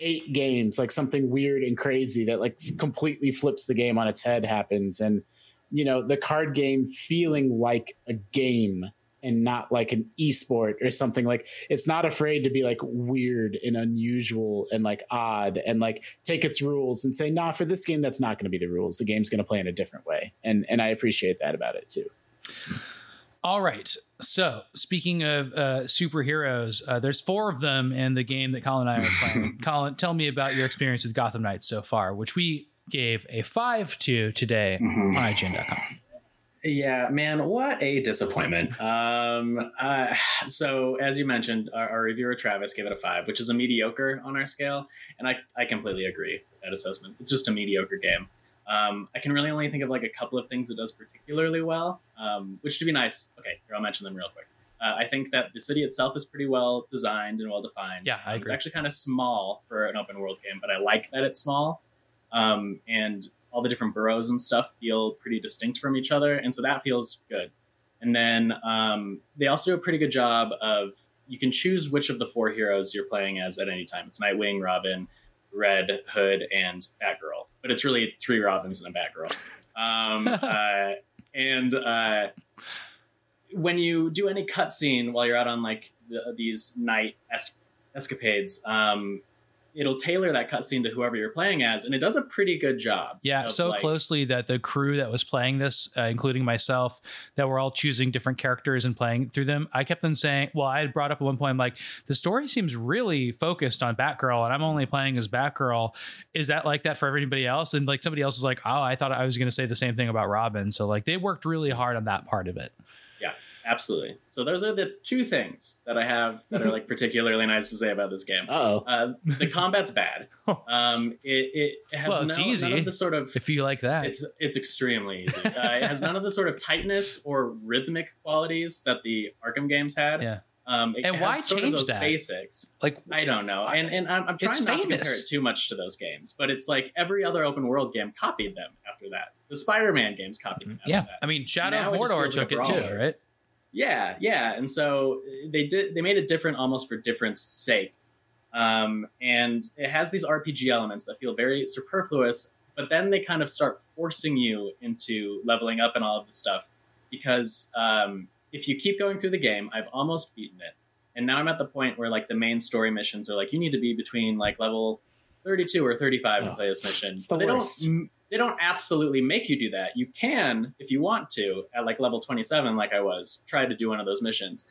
eight games like something weird and crazy that like completely flips the game on its head happens. And you know the card game feeling like a game and not like an esport or something like it's not afraid to be like weird and unusual and like odd and like take its rules and say nah for this game that's not going to be the rules. The game's going to play in a different way. And and i appreciate that about it too. All right. So, speaking of uh, superheroes, uh, there's four of them in the game that Colin and I are playing. Colin, tell me about your experience with Gotham Knights so far, which we gave a five to today mm-hmm. on IGN.com. Yeah, man, what a disappointment. Um, uh, so, as you mentioned, our, our, reviewer Travis gave it a five, which is a mediocre on our scale, and I, I completely agree with that assessment. It's just a mediocre game. Um, I can really only think of like a couple of things it does particularly well, um, which to be nice. Okay, here I'll mention them real quick. Uh, I think that the city itself is pretty well designed and well defined. Yeah, I agree. It's actually kind of small for an open world game, but I like that it's small. Um, and all the different boroughs and stuff feel pretty distinct from each other, and so that feels good. And then um, they also do a pretty good job of you can choose which of the four heroes you're playing as at any time. It's Nightwing, Robin, Red Hood, and Batgirl. But it's really three Robins and a Batgirl. Um, uh, and uh, when you do any cutscene while you're out on like the, these night es- escapades, um, it'll tailor that cutscene to whoever you're playing as, and it does a pretty good job. Yeah, so like- closely that the crew that was playing this, uh, including myself, that were all choosing different characters and playing through them. I kept on saying, well, I had brought up at one point, I'm like, the story seems really focused on Batgirl, and I'm only playing as Batgirl. Is that like that for everybody else? And like somebody else is like, oh, I thought I was going to say the same thing about Robin. So like they worked really hard on that part of it. Yeah, absolutely. So those are the two things that I have that are like particularly nice to say about this game. Uh-oh. Uh, the combat's bad. Um, it, it has Well, no, it's none easy. of the sort of If you like that, it's it's extremely easy. Uh, it has none of the sort of tightness or rhythmic qualities that the Arkham games had. yeah. Um, it And has why sort change of those that? basics? Like I don't know, and and I'm, I'm trying not to compare it too much to those games, but it's like every other open world game copied them after that. The Spider-Man games copied them. After yeah, that. I mean, Shadow Now of it Mordor feels like took it too, right? Yeah, yeah, and so they did. They made it different almost for difference sake, um, and it has these RPG elements that feel very superfluous. But then they kind of start forcing you into leveling up and all of this stuff, because um, if you keep going through the game, I've almost beaten it, and now I'm at the point where like the main story missions are like you need to be between like level 32 or 35 to Oh, play this mission. it's the But they worst. don't they don't absolutely make you do that. You can, if you want to, at like level 27, like I was, try to do one of those missions.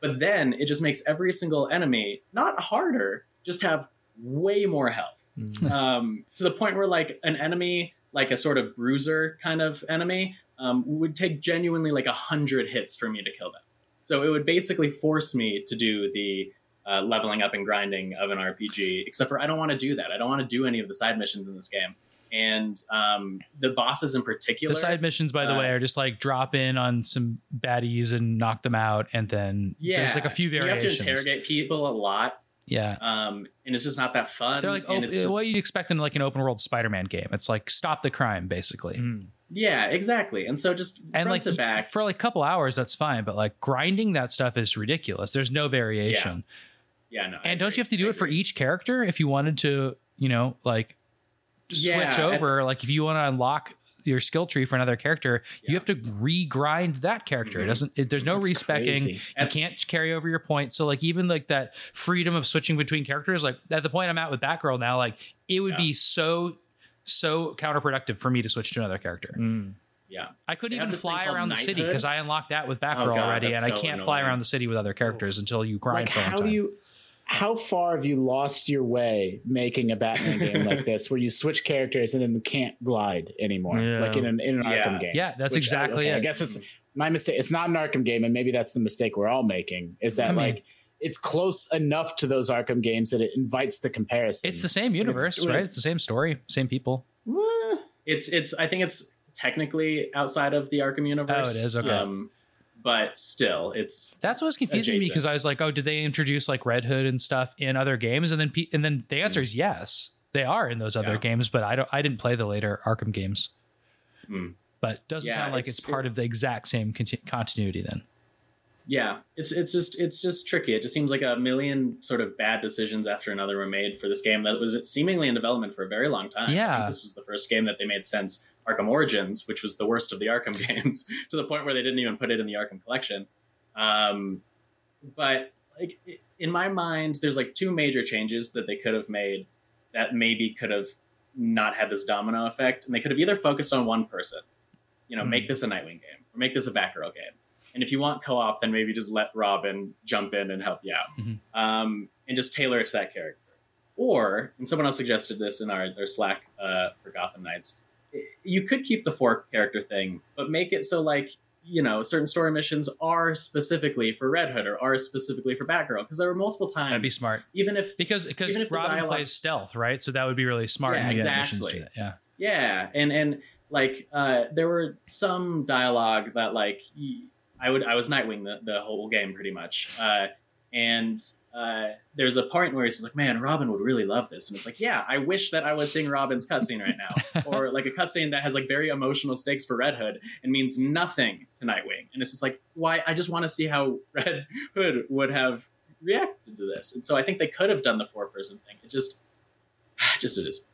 But then it just makes every single enemy not harder, just have way more health. Mm. um, to the point where like an enemy, like a sort of bruiser kind of enemy, um, would take genuinely like a hundred hits for me to kill them. So it would basically force me to do the uh, leveling up and grinding of an RPG. Except for I don't want to do that. I don't want to do any of the side missions in this game. And um, the bosses in particular, The side missions, by the uh, way, are just like drop in on some baddies and knock them out, and then yeah, there's like a few variations. You have to interrogate people a lot, yeah, um, and it's just not that fun. they're like and oh, it's just, what you'd expect in like an open world Spider-Man game. It's like stop the crime, basically. Mm. yeah, exactly. And so just And front like to back, for like a couple hours, that's fine. But like grinding that stuff is ridiculous. There's no variation. yeah, no. I And don't agree. you have to do I it for each character if you wanted to, you know, like Yeah, switch over? like if you want to unlock your skill tree for another character, you have to re-grind that character. It Mhm. doesn't. It, there's no That's respecking. crazy. You And- can't carry over your points. So like even like that freedom of switching between characters, like at the point I'm at with Batgirl now, like it would Yeah. be so so counterproductive for me to switch to another character. Mm. Yeah, I couldn't They even fly called around the city because I unlocked that with Batgirl Oh, God, already, that's and I can't fly around the city with other characters until you grind like for a long how time. do you how far have you lost your way making a batman game like this where you switch characters and then can't glide anymore Yeah. like in an, in an Yeah. arkham game yeah, that's Which, exactly okay, it. i guess it's my mistake it's not an arkham game and maybe that's the mistake we're all making is that I mean- like it's close enough to those arkham games that it invites the comparison It's the same universe, it's- right? It's the same story, same people. It's it's. I think it's technically outside of the Arkham universe. Oh, it is? Okay. Um, but still, it's That's what was confusing me because I was like, oh, did they introduce like Red Hood and stuff in other games? And then pe- and then the answer is yes, they are in those other Yeah. games, but I don't. I didn't play the later Arkham games. Hmm. But it doesn't Yeah, sound like it's, it's- part of the exact same conti- continuity then. yeah. It's it's just it's just tricky. It just seems like a million sort of bad decisions after another were made for this game that was seemingly in development for a very long time. I Yeah. think this was the first game that they made since Arkham Origins, which was the worst of the Arkham games, to the point where they didn't even put it in the Arkham collection. Um, but like in my mind, there's like two major changes that they could have made that maybe could have not had this domino effect, and they could have either focused on one person, you know, Hmm. make this a Nightwing game or make this a Batgirl game. And if you want co-op, then maybe just let Robin jump in and help you out, Mhm. um, and just tailor it to that character. Or, and someone else suggested this in our, our Slack uh, for Gotham Knights, you could keep the four character thing, but make it so like you know certain story missions are specifically for Red Hood or are specifically for Batgirl because there were multiple times. That'd be smart even if because because Even if the Robin plays stealth, right? So that would be really smart. Yeah, exactly. to that. Yeah. Yeah, and and like uh, there were some dialogue that like I would I was Nightwing the, the whole game pretty much, uh, and uh, there's a point where he's like, "Man, Robin would really love this," and it's like, "Yeah, I wish that I was seeing Robin's cutscene right now, or like a cutscene that has like very emotional stakes for Red Hood and means nothing to Nightwing," and it's just like, why? I just want to see how Red Hood would have reacted to this, and so I think they could have done the four person thing. It just, just it is.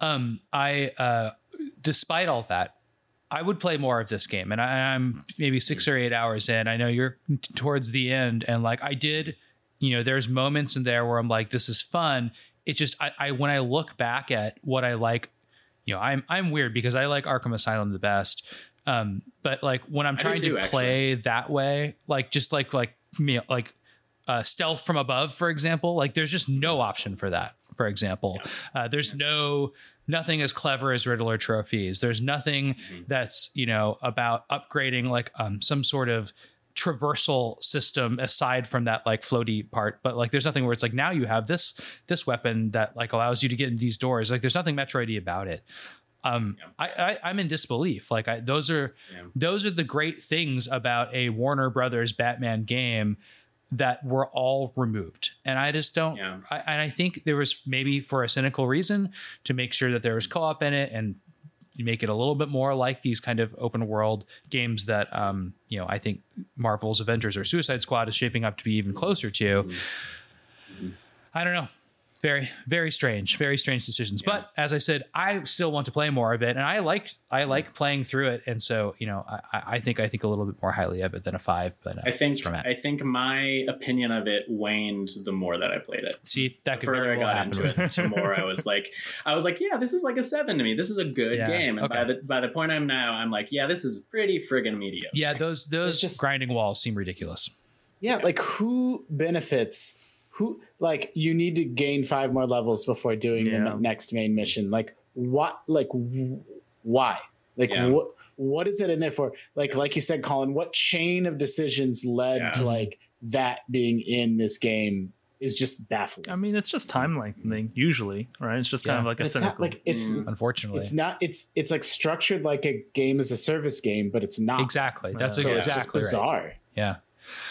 Um, I uh, despite all that, I would play more of this game, and I, I'm maybe six or eight hours in. I know you're towards the end, and like I did, you know, there's moments in there where I'm like, this is fun. It's just I, I when I look back at what I like, you know, I'm I'm weird because I like Arkham Asylum the best. Um, but like when I'm trying too, to actually. play that way, like just like like me like uh, stealth from above, for example, like there's just no option for that. For example, uh, there's no nothing as clever as Riddler trophies. There's nothing that's you know about upgrading like um, some sort of traversal system aside from that like floaty part. But like there's nothing where it's like now you have this this weapon that like allows you to get in these doors. Like there's nothing metroidy about it. Um I, I i'm in disbelief. Like i those are Yeah. those are the great things about a warner brothers batman game that were all removed. And i just don't Yeah. I, and i think there was maybe for a cynical reason to make sure that there was co-op in it and make it a little bit more like these kind of open world games that um you know i think marvel's avengers or suicide squad is shaping up to be even closer to. I don't know very very strange very strange decisions but as i said i still want to play more of it and i like i like playing through it and so you know i, I I think i think a little bit more highly of it than a five but uh, I think that's where I'm at. I think my opinion of it waned the more that I played it. see that The could further very I got happen into it, the more I was like, I was like, yeah, this is like a seven to me. This is a good Yeah, game. And by the by the point I'm now, I'm like, yeah, this is pretty friggin' mediocre. yeah those those It's just- grinding walls seem ridiculous Yeah, like who benefits? Who like you need to gain five more levels before doing Yeah. the next main mission? Like what? Like w- why? Like Yeah. what? What is it in there for? Like like you said, Colin. What chain of decisions led Yeah. to like that being in this game is just baffling. I mean, it's just time lengthening usually, right? It's just kind Yeah. of like a it's cynical. not like it's Mm. unfortunately it's not it's it's like structured like a game as a service game, but it's not. exactly that's Yeah. So a, it's just exactly right. bizarre. yeah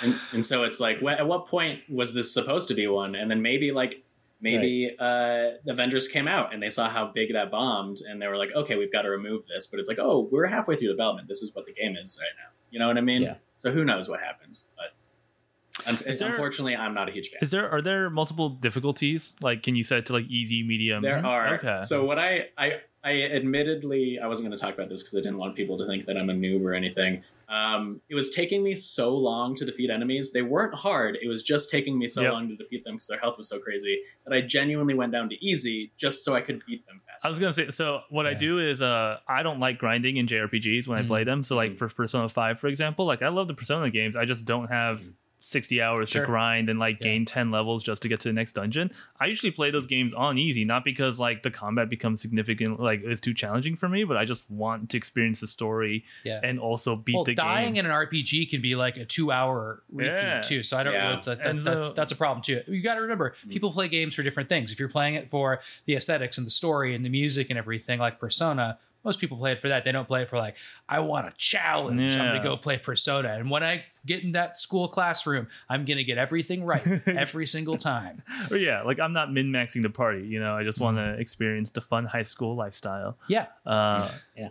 And, and so it's like, wh- at what point was this supposed to be one? And then maybe like maybe uh, the Avengers came out and they saw how big that bombed, and they were like, okay, we've got to remove this. But it's like, oh, we're halfway through development. This is what the game is right now. You know what I mean? Yeah. So who knows what happened? But un- Is there- unfortunately, I'm not a huge fan. Is there are there multiple difficulties? Like, can you set it to like easy, medium? There are. Okay. So what I I I admittedly I wasn't going to talk about this because I didn't want people to think that I'm a noob or anything. Um, it was taking me so long to defeat enemies. They weren't hard. It was just taking me so Yep. long to defeat them because their health was so crazy that I genuinely went down to easy just so I could beat them faster. I was gonna say. So what I do is, uh, I don't like grinding in JRPGs when I Mhm. play them. So like Mhm. for Persona Five, for example, like I love the Persona games. I just don't have. 60 hours Sure. to grind and like Yeah. gain 10 levels just to get to the next dungeon. I usually play those games on easy, not because like the combat becomes significant, like it's too challenging for me, but I just want to experience the story yeah and also beat well, the dying game. Dying in an RPG can be like a two-hour repeat Yeah. too. So I don't. Yeah. That's, that, And that's that's a problem too. You got to remember, hmm. people play games for different things. If you're playing it for the aesthetics and the story and the music and everything, like Persona, most people play it for that. They don't play it for like, I want a challenge. I'm gonna go play Persona, and when I get in that school classroom, I'm gonna get everything right every single time. Or yeah, like I'm not min maxing the party, you know, I just want Mm-hmm. to experience the fun high school lifestyle. Yeah. Uh, yeah.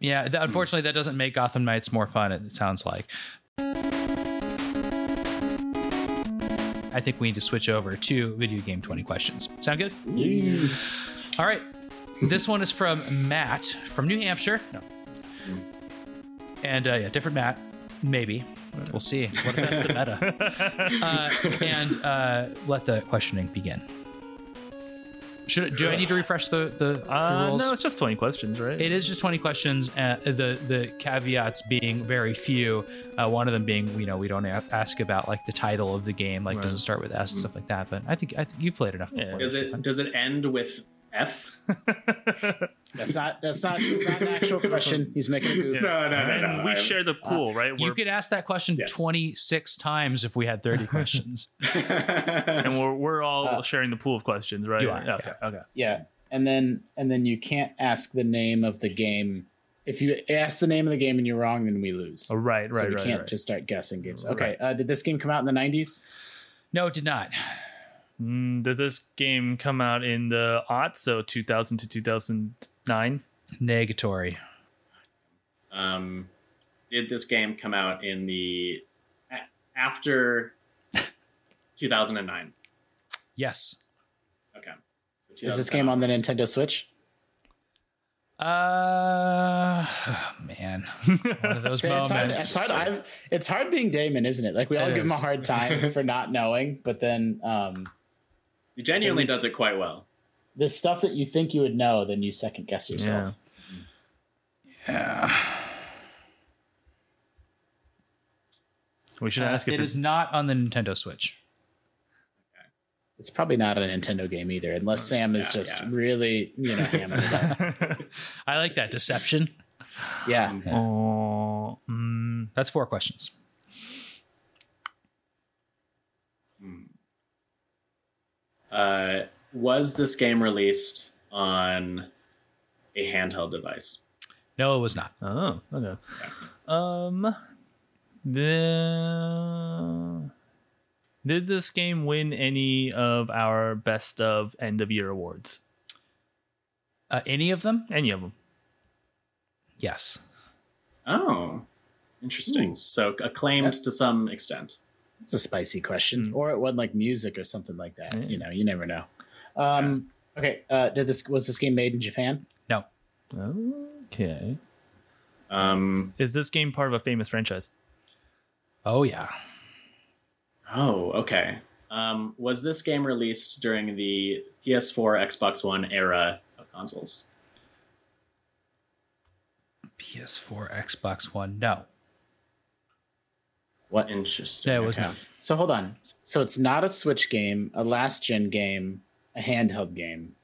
Yeah, th- unfortunately, that doesn't make Gotham Knights more fun. It sounds like. I think we need to switch over to video game 20 questions. Sound good? All right. This one is from Matt from New Hampshire. And uh, yeah, different Matt, maybe. We'll see. What if that's the meta? uh, and uh, let the questioning begin. Should do I need to refresh the the, the uh, rules? no, it's just 20 questions, right? It is just 20 questions. Uh, the the caveats being very few. Uh, one of them being, you know, we don't a- ask about like the title of the game, like does it start with S and stuff like that. But I think I think you played enough Yeah. before. Does it does it end with F? That's not that's not that's not an actual question. He's making a goof. No, no, and we share the pool, right? You We're, could ask that question Yes. 26 times if we had 30 questions. and we're, we're all Uh, sharing the pool of questions, right? You are, Okay, okay. Yeah, and then and then you can't ask the name of the game. If you ask the name of the game and you're wrong, then we lose. Oh, right, right, so we right. can't right. just start guessing games. Okay, Right. uh, did this game come out in the '90s? No, it did not. Mm, did this game come out in the aughts, so 2000 to 2009? Negatory. um, did this game come out in the a- after 2009? Yes. Okay. So Is this game on the Nintendo Switch? Uh, oh, man, one of those It's hard, moments. it's, hard, I've- it's hard being Daemon, isn't it? Like we all It give him a hard time for not knowing, but then um, He genuinely does it quite well. the stuff that you think you would know, then you second guess yourself. Yeah. We should Uh, ask if it's not on the Nintendo Switch. It's probably not a Nintendo game either, unless Sam is yeah, just yeah. really, you know, hammering it up. I like that deception. Yeah. oh, mm, That's four questions. Uh, was this game released on a handheld device? No, it was not. oh, okay. Um, the did this game win any of our best of end of year awards? Uh, any of them? Any of them? Yes. Oh, interesting. So acclaimed to some extent. It's a spicy question. Mm. Or it wasn't like music or something like that. Yeah. You know, you never know. Um, okay. Uh, did this was this game made in Japan? No. Okay. Um, Is this game part of a famous franchise? Oh yeah. oh, okay. Um, was this game released during the PS4, Xbox One era of consoles? PS4, Xbox One. No. What? Interesting. No, it was Okay. not. So hold on. So it's not a Switch game, a last gen game, a handheld game.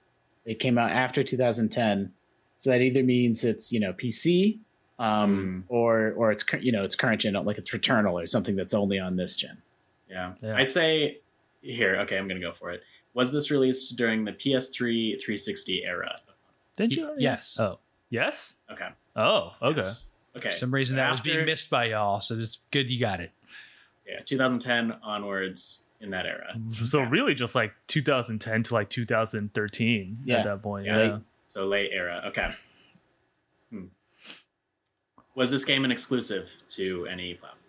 It came out after 2010, so that either means it's you know PC, um, or or it's cur- you know it's current gen, like it's Returnal or something that's only on this gen. Yeah. Yeah. I'd say here, okay, I'm going to go for it. Was this released during the PS3 360 era? of? Did you? Yes. Oh, yes. Okay. Oh, okay. Yes. Okay. For some reason that was being missed by y'all, so it's good you got it. Yeah, 2010 onwards in that era. So really, just like 2010 to like 2013 Yeah. at that point. Yeah. Yeah. So late era. Okay. Hmm. Was this game an exclusive to any platform?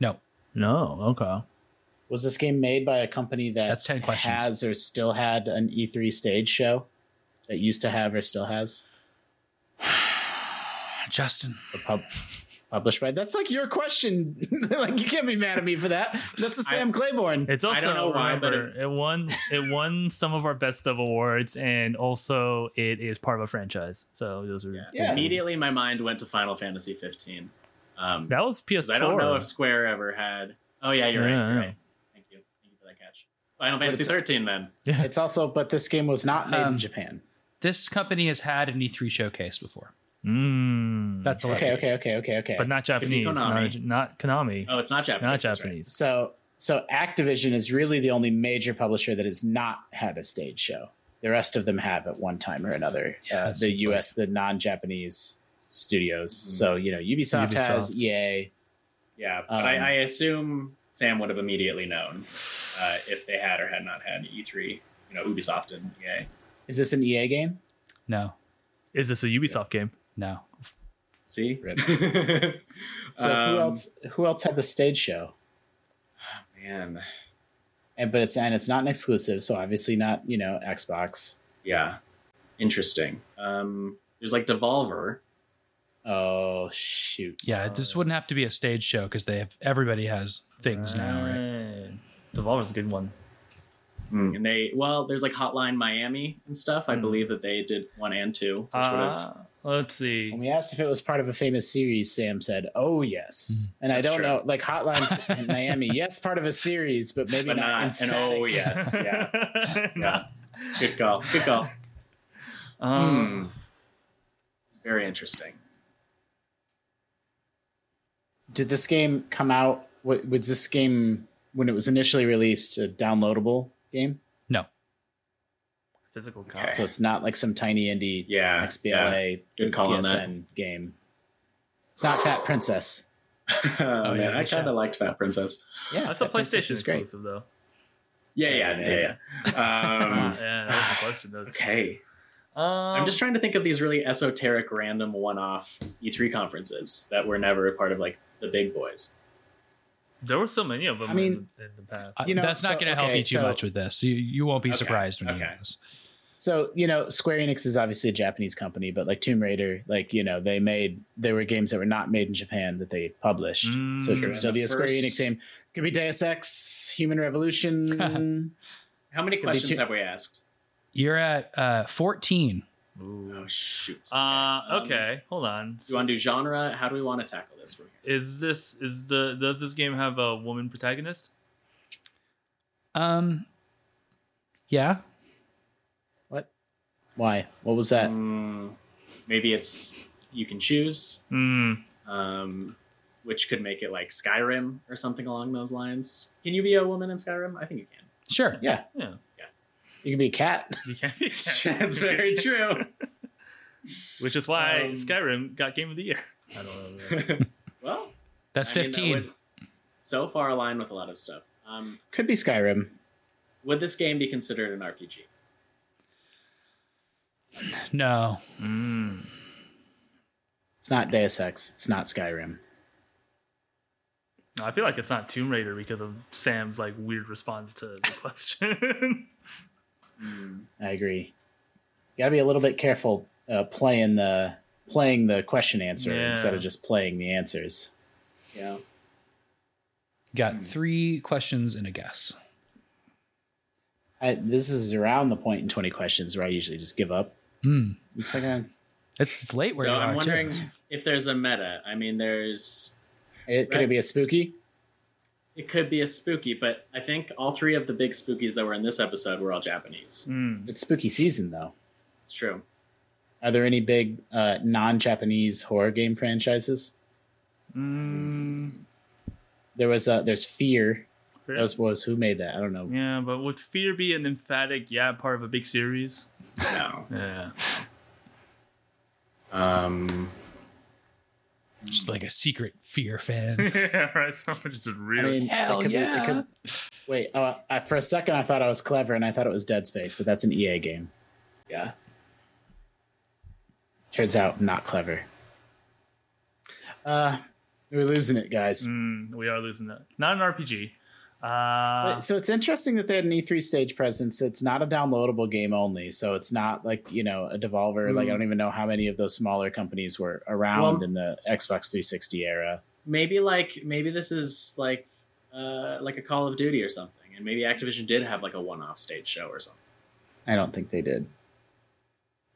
No. No. Okay. Was this game made by a company that That's 10 questions. has or still had an E3 stage show that used to have or still has? Justin. Or pub- published by? That's like your question. like you can't be mad at me for that. That's a Sam Claiborne. It's also I don't know why, but remember, it, won it won some of our best of awards, and also it is part of a franchise. So those are Yeah. Immediately, my mind went to Final Fantasy 15. Um, that was PS4. 'cause I don't know if Square ever had. Oh yeah, you're Yeah, right. You're yeah. right. Thank you. Thank you for that catch. Final Fantasy it's- 13, then. It's also, but this game was not made Um, in Japan. This company has had an E3 showcase before. Mm, That's all. Okay, okay, okay, okay, okay. but not Japanese. Not, Konami. not Konami. Oh, it's not Japanese. not that's right. Japanese. So, so Activision is really the only major publisher that has not had a stage show. The rest of them have at one time or another. Yeah, uh, it the seems U.S., the non-Japanese studios. Mm-hmm. So you know, Ubisoft, has Ubisoft. EA. Yeah, but Um, I, I assume Sam would have immediately known uh, if they had or had not had E3. You know, Ubisoft and EA. Is this an EA game? No. Is this a Ubisoft game? No. See? Rip. So who Um, else? Who else had the stage show? Man, And but it's and it's not an exclusive, so obviously not you know Xbox. yeah, interesting. Um, there's like Devolver. Oh shoot! Yeah, this wouldn't have to be a stage show because they have everybody has things now, right? Right. Devolver's a good one. And they, well, there's like Hotline Miami and stuff. I believe that they did one and two, which would have. Let's see. When we asked if it was part of a famous series, Sam said, "Oh yes." And I don't true. know, like Hotline in Miami, yes, part of a series, but maybe But not. not an emphatic. oh yes, yeah, Nah. good call, good call. Um, Hmm. It's very interesting. Did this game come out? Was this game when it was initially released a downloadable game? No. Physical Okay. copy. So it's not like some tiny indie Yeah, XBLA Good call on that. PSN game. It's not Fat Princess. oh, yeah, man, I kind of liked Fat Princess. Yeah, That's a Fat Princess PlayStation is great. exclusive, though. Yeah, yeah, yeah, yeah. Um, yeah, that was the question. That was, okay. Um, I'm just trying to think of these really esoteric, random one-off E3 conferences that were never a part of like the big boys. There were so many of them I mean, in, the, in the past. Uh, You know, that's not so- going to help okay, you too so- much with this. You, you won't be Okay, surprised when you okay. hear this. So you know, Square Enix is obviously a Japanese company, but like Tomb Raider, like you know, they made there were games that were not made in Japan that they published, Mm, so it could still be a Square first- Enix game. Could be Deus Ex, Human Revolution. How many be questions two- have we asked? You're at uh, 14. Oh shoot. Uh, Um, okay, hold on. Do you want to do genre? How do we want to tackle this from here? Is this is the does this game have a woman protagonist? Um, yeah. what? Why? What was that? Mm, maybe it's you can choose, Hmm. um, which could make it like Skyrim or something along those lines. Can you be a woman in Skyrim? I think you can. Sure. Yeah, Yeah, you can be a cat. you can't be. A cat. That's very true. Which is why Um, Skyrim got Game of the Year. I don't know. Well, That's I mean, that 15. so far aligned with a lot of stuff. Um, Could be Skyrim. would this game be considered an RPG? no. Mm. It's not Deus Ex. It's not Skyrim. No, I feel like it's not Tomb Raider because of Sam's like weird response to the question. I agree. Gotta be a little bit careful uh, playing the playing the question answer Yeah. instead of just playing the answers. Yeah. Got three questions and a guess. I, this is around the point in twenty questions where I usually just give up. Hmm. Just like a, It's, it's late where so you I'm are, wondering too. if there's a meta. I mean, there's it, could it be a spooky? It could be a spooky, but I think all three of the big spookies that were in this episode were all Japanese. Mm. It's spooky season though. It's true. Are there any big uh, non-Japanese horror game franchises? Mm. There was uh, there's Fear. Fair. That was, was who made that? I don't know. Yeah, but would Fear be an emphatic yeah part of a big series? No. Yeah. Um, Just like a secret fear fan. yeah, right. Someone just I real. mean, Hell it could be- yeah. could- wait, uh, I, for a second I thought I was clever and I thought it was Dead Space, but that's an EA game. yeah. Turns out not clever. Uh, we're losing it, guys. Mm, we are losing that. Not an RPG. Uh, so it's interesting that they had an E3 stage presence. It's not a downloadable game only, so it's not like you know a Devolver. Like I don't even know how many of those smaller companies were around Well- in the Xbox 360 era. Maybe like maybe this is like uh like a Call of Duty or something, and maybe Activision did have like a one-off stage show or something. I don't think they did.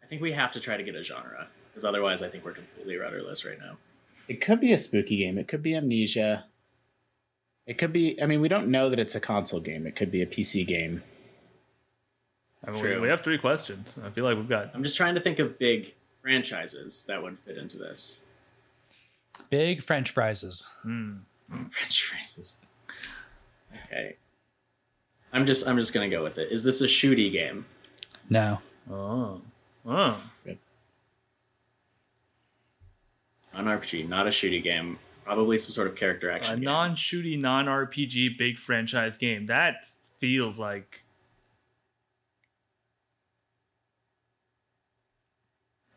I think we have to try to get a genre, because otherwise, I think we're completely rudderless right now. It could be a spooky game. It could be Amnesia. It could be. I mean, we don't know that it's a console game. It could be a PC game. I mean, we, True. we have three questions. I feel like we've got. I'm just trying to think of big franchises that would fit into this. Big French fries. Mm. Franchises. Okay. I'm just I'm just gonna go with it. Is this a shooty game? No. Oh. Oh. Non RPG, not a shooty game. Probably some sort of character A action. game. non-shooty, non-RPG, big franchise game. That feels like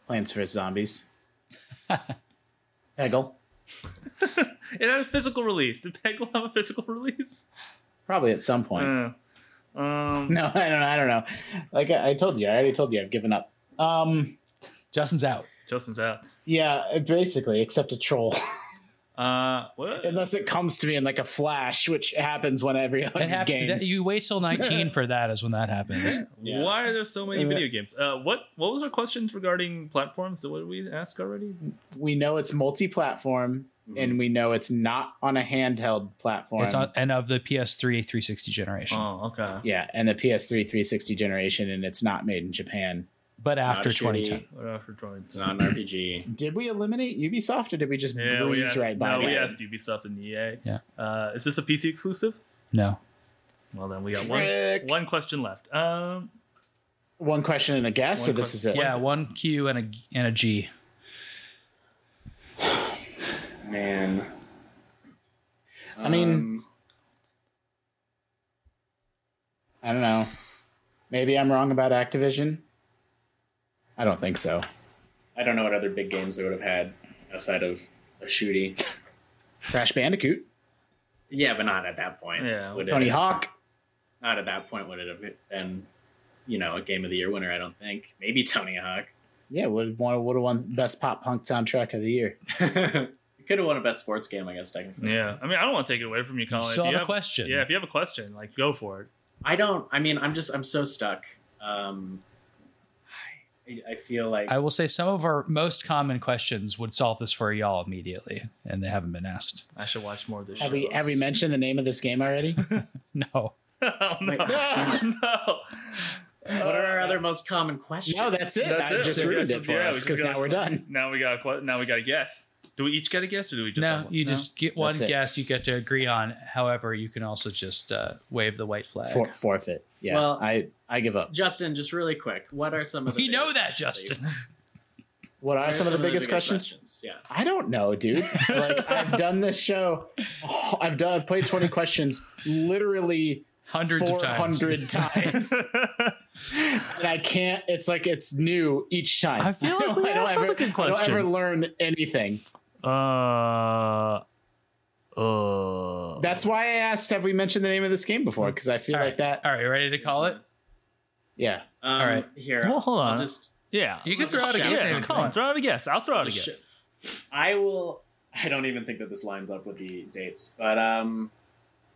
Plants vs Zombies. Peggle. it had a physical release. Did Peggle have a physical release? Probably at some point. Uh, um, No, I don't know. I don't know. Like I, I told you, I already told you, I've given up. Um, Justin's out. Justin's out. yeah, basically, except a troll, Uh, what? unless it comes to me in like a flash, which happens when every It hundred hap- games. that- you wait till 19 for that is when that happens. Yeah. Why are there so many video games? Uh, what what was our questions regarding platforms? What did we ask already? we know it's multi-platform, and we know it's not on a handheld platform. It's on, and of the PS3 360 generation, Oh, okay. yeah, and the PS3 360 generation, and it's not made in Japan. But after 2010. What after drawing? It's not an RPG. Did we eliminate Ubisoft, or did we just Yeah, we breeze asked, right by no, we that? asked Ubisoft and EA. Yeah. Uh, is this a PC exclusive? No. Well, then we got one Frick. one question left. Um, One question and a guess, One or this que- is it? Yeah, one Q and a and a G. Man. I mean- Um, I don't know. Maybe I'm wrong about Activision. I don't think so. I don't know what other big games they would have had outside of a shooty. Crash Bandicoot, Yeah, but not at that point. Yeah. Would Tony have- Hawk. Not at that point would it have been you know, a game of the year winner. I don't think. Maybe Tony Hawk. Yeah, would want would have won best pop punk soundtrack of the year. Could have won a best sports game, I guess. Technically, Yeah, I mean, I don't want to take it away from you, Colin. still If you have a question. Yeah, if you have a question, like go for it. I don't. I mean, I'm just. I'm so stuck. Um, I, I feel like I will say some of our most common questions would solve this for y'all immediately, and they haven't been asked. I should watch more of this. Have we have we mentioned the name of this game already? No. oh, no. Wait. no. what are our other most common questions? no, that's it. That's I it. just Yeah, ruined just- it for yeah, us because now we're done. Now we got a now we got a guess. Do we each get a guess, or do we just no, have one? you just get one That's it. guess you get to agree on. However, you can also just uh, wave the white flag. For, forfeit. Yeah, Well- I I give up. Justin, just really quick. What are some of the? we know biggest that, questions Justin. you- What what are some of the biggest questions? Yeah. I don't know, dude. Like I've done this show. oh, I've done. I've played twenty questions literally Hundreds four of times. hundred times, and I can't. It's like it's new each time. I feel like we I don't asked all ever, the good I don't ever learn anything. uh, uh. That's why I asked, "Have we mentioned the name of this game before?" Because I feel All like that. All right, you ready to call it? Yeah. Um, All right. Here. Well, hold I'll on. just. yeah. You can I'll throw out just a shout guess. yeah, come on, throw out a guess. I'll throw out a guess. sh- I will. I don't even think that this lines up with the dates, but um,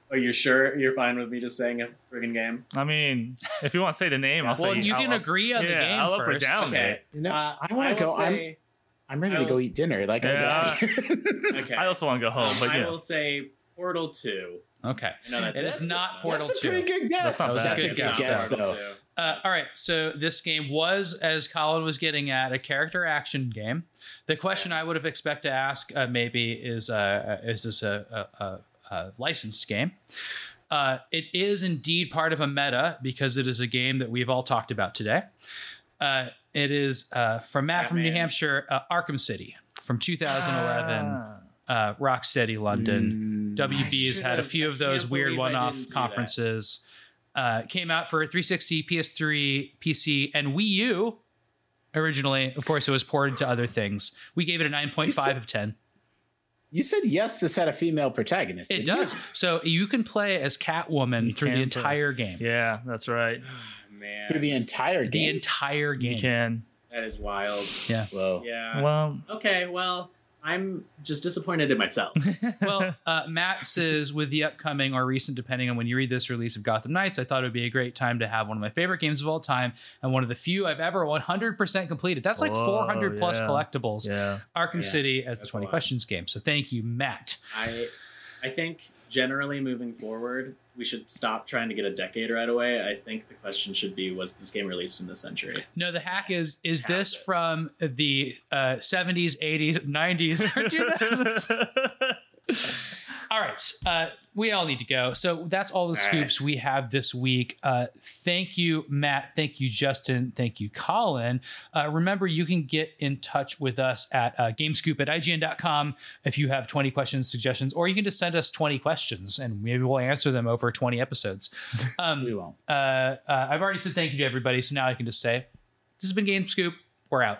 are you sure you're fine with me just saying a friggin' game? I mean, if you want to say the name, I'll Well, say. you I'll- can I'll- agree on the yeah, game I'll up or first. down. Okay. You know, Uh, I want to will go. I'm I'm ready I to go eat dinner. Like I Yeah. get out okay. I also want to go home, Um, but I will say Portal Two. Okay. I know that It is that's- not Portal That's a 2. pretty good guess. That's not That was a good It's guess, guess, Portal though. 2. Uh, all right, so this game was, as Colin was getting at, a character action game. The question I would have expected to ask uh, maybe is, uh, uh, is this a, a, a, licensed game? Uh, it is indeed part of a meta because it is a game that we've all talked about today. Uh, it is uh, from Matt from New Hampshire, uh, Arkham City from 2011, Ah. uh, Rocksteady London. WB has had a few of those weird one-off didn't that. conferences. Uh, came out for 360, PS3, PC, and Wii U. Originally, of course, it was ported to other things. We gave it a 9.5 of 10. You said yes. This had a female protagonist. It didn't you? does. So you can play as Catwoman You through the can play- entire game. Yeah, that's right. Man, through the entire game. The game. entire You game. can. that is wild. Yeah. Whoa. Yeah. Well, Okay. Well, I'm just disappointed in myself. well, uh, Matt says with the upcoming or recent, depending on when you read this release of Gotham Knights, I thought it would be a great time to have one of my favorite games of all time and one of the few I've ever 100% completed. That's like Whoa, 400 plus collectibles. yeah. Arkham Yeah, City as the 20 questions game. So thank you, Matt. I, I think generally moving forward, we should stop trying to get a decade right away. I think the question should be: Was this game released in this century? No, the hack is is Has this it. from the uh, 70s, 80s, 90s, or 2000s? all right. Uh, we all need to go. So that's all the All scoops we have this week. Uh, thank you, Matt. Thank you, Justin. Thank you, Colin. Uh, remember, you can get in touch with us at uh, gamescoop at IGN.com if you have 20 questions, suggestions, or you can just send us 20 questions and maybe we'll answer them over 20 episodes. Um, We won't. uh, uh, I've already said thank you to everybody, so now I can just say this has been Game Scoop. We're out.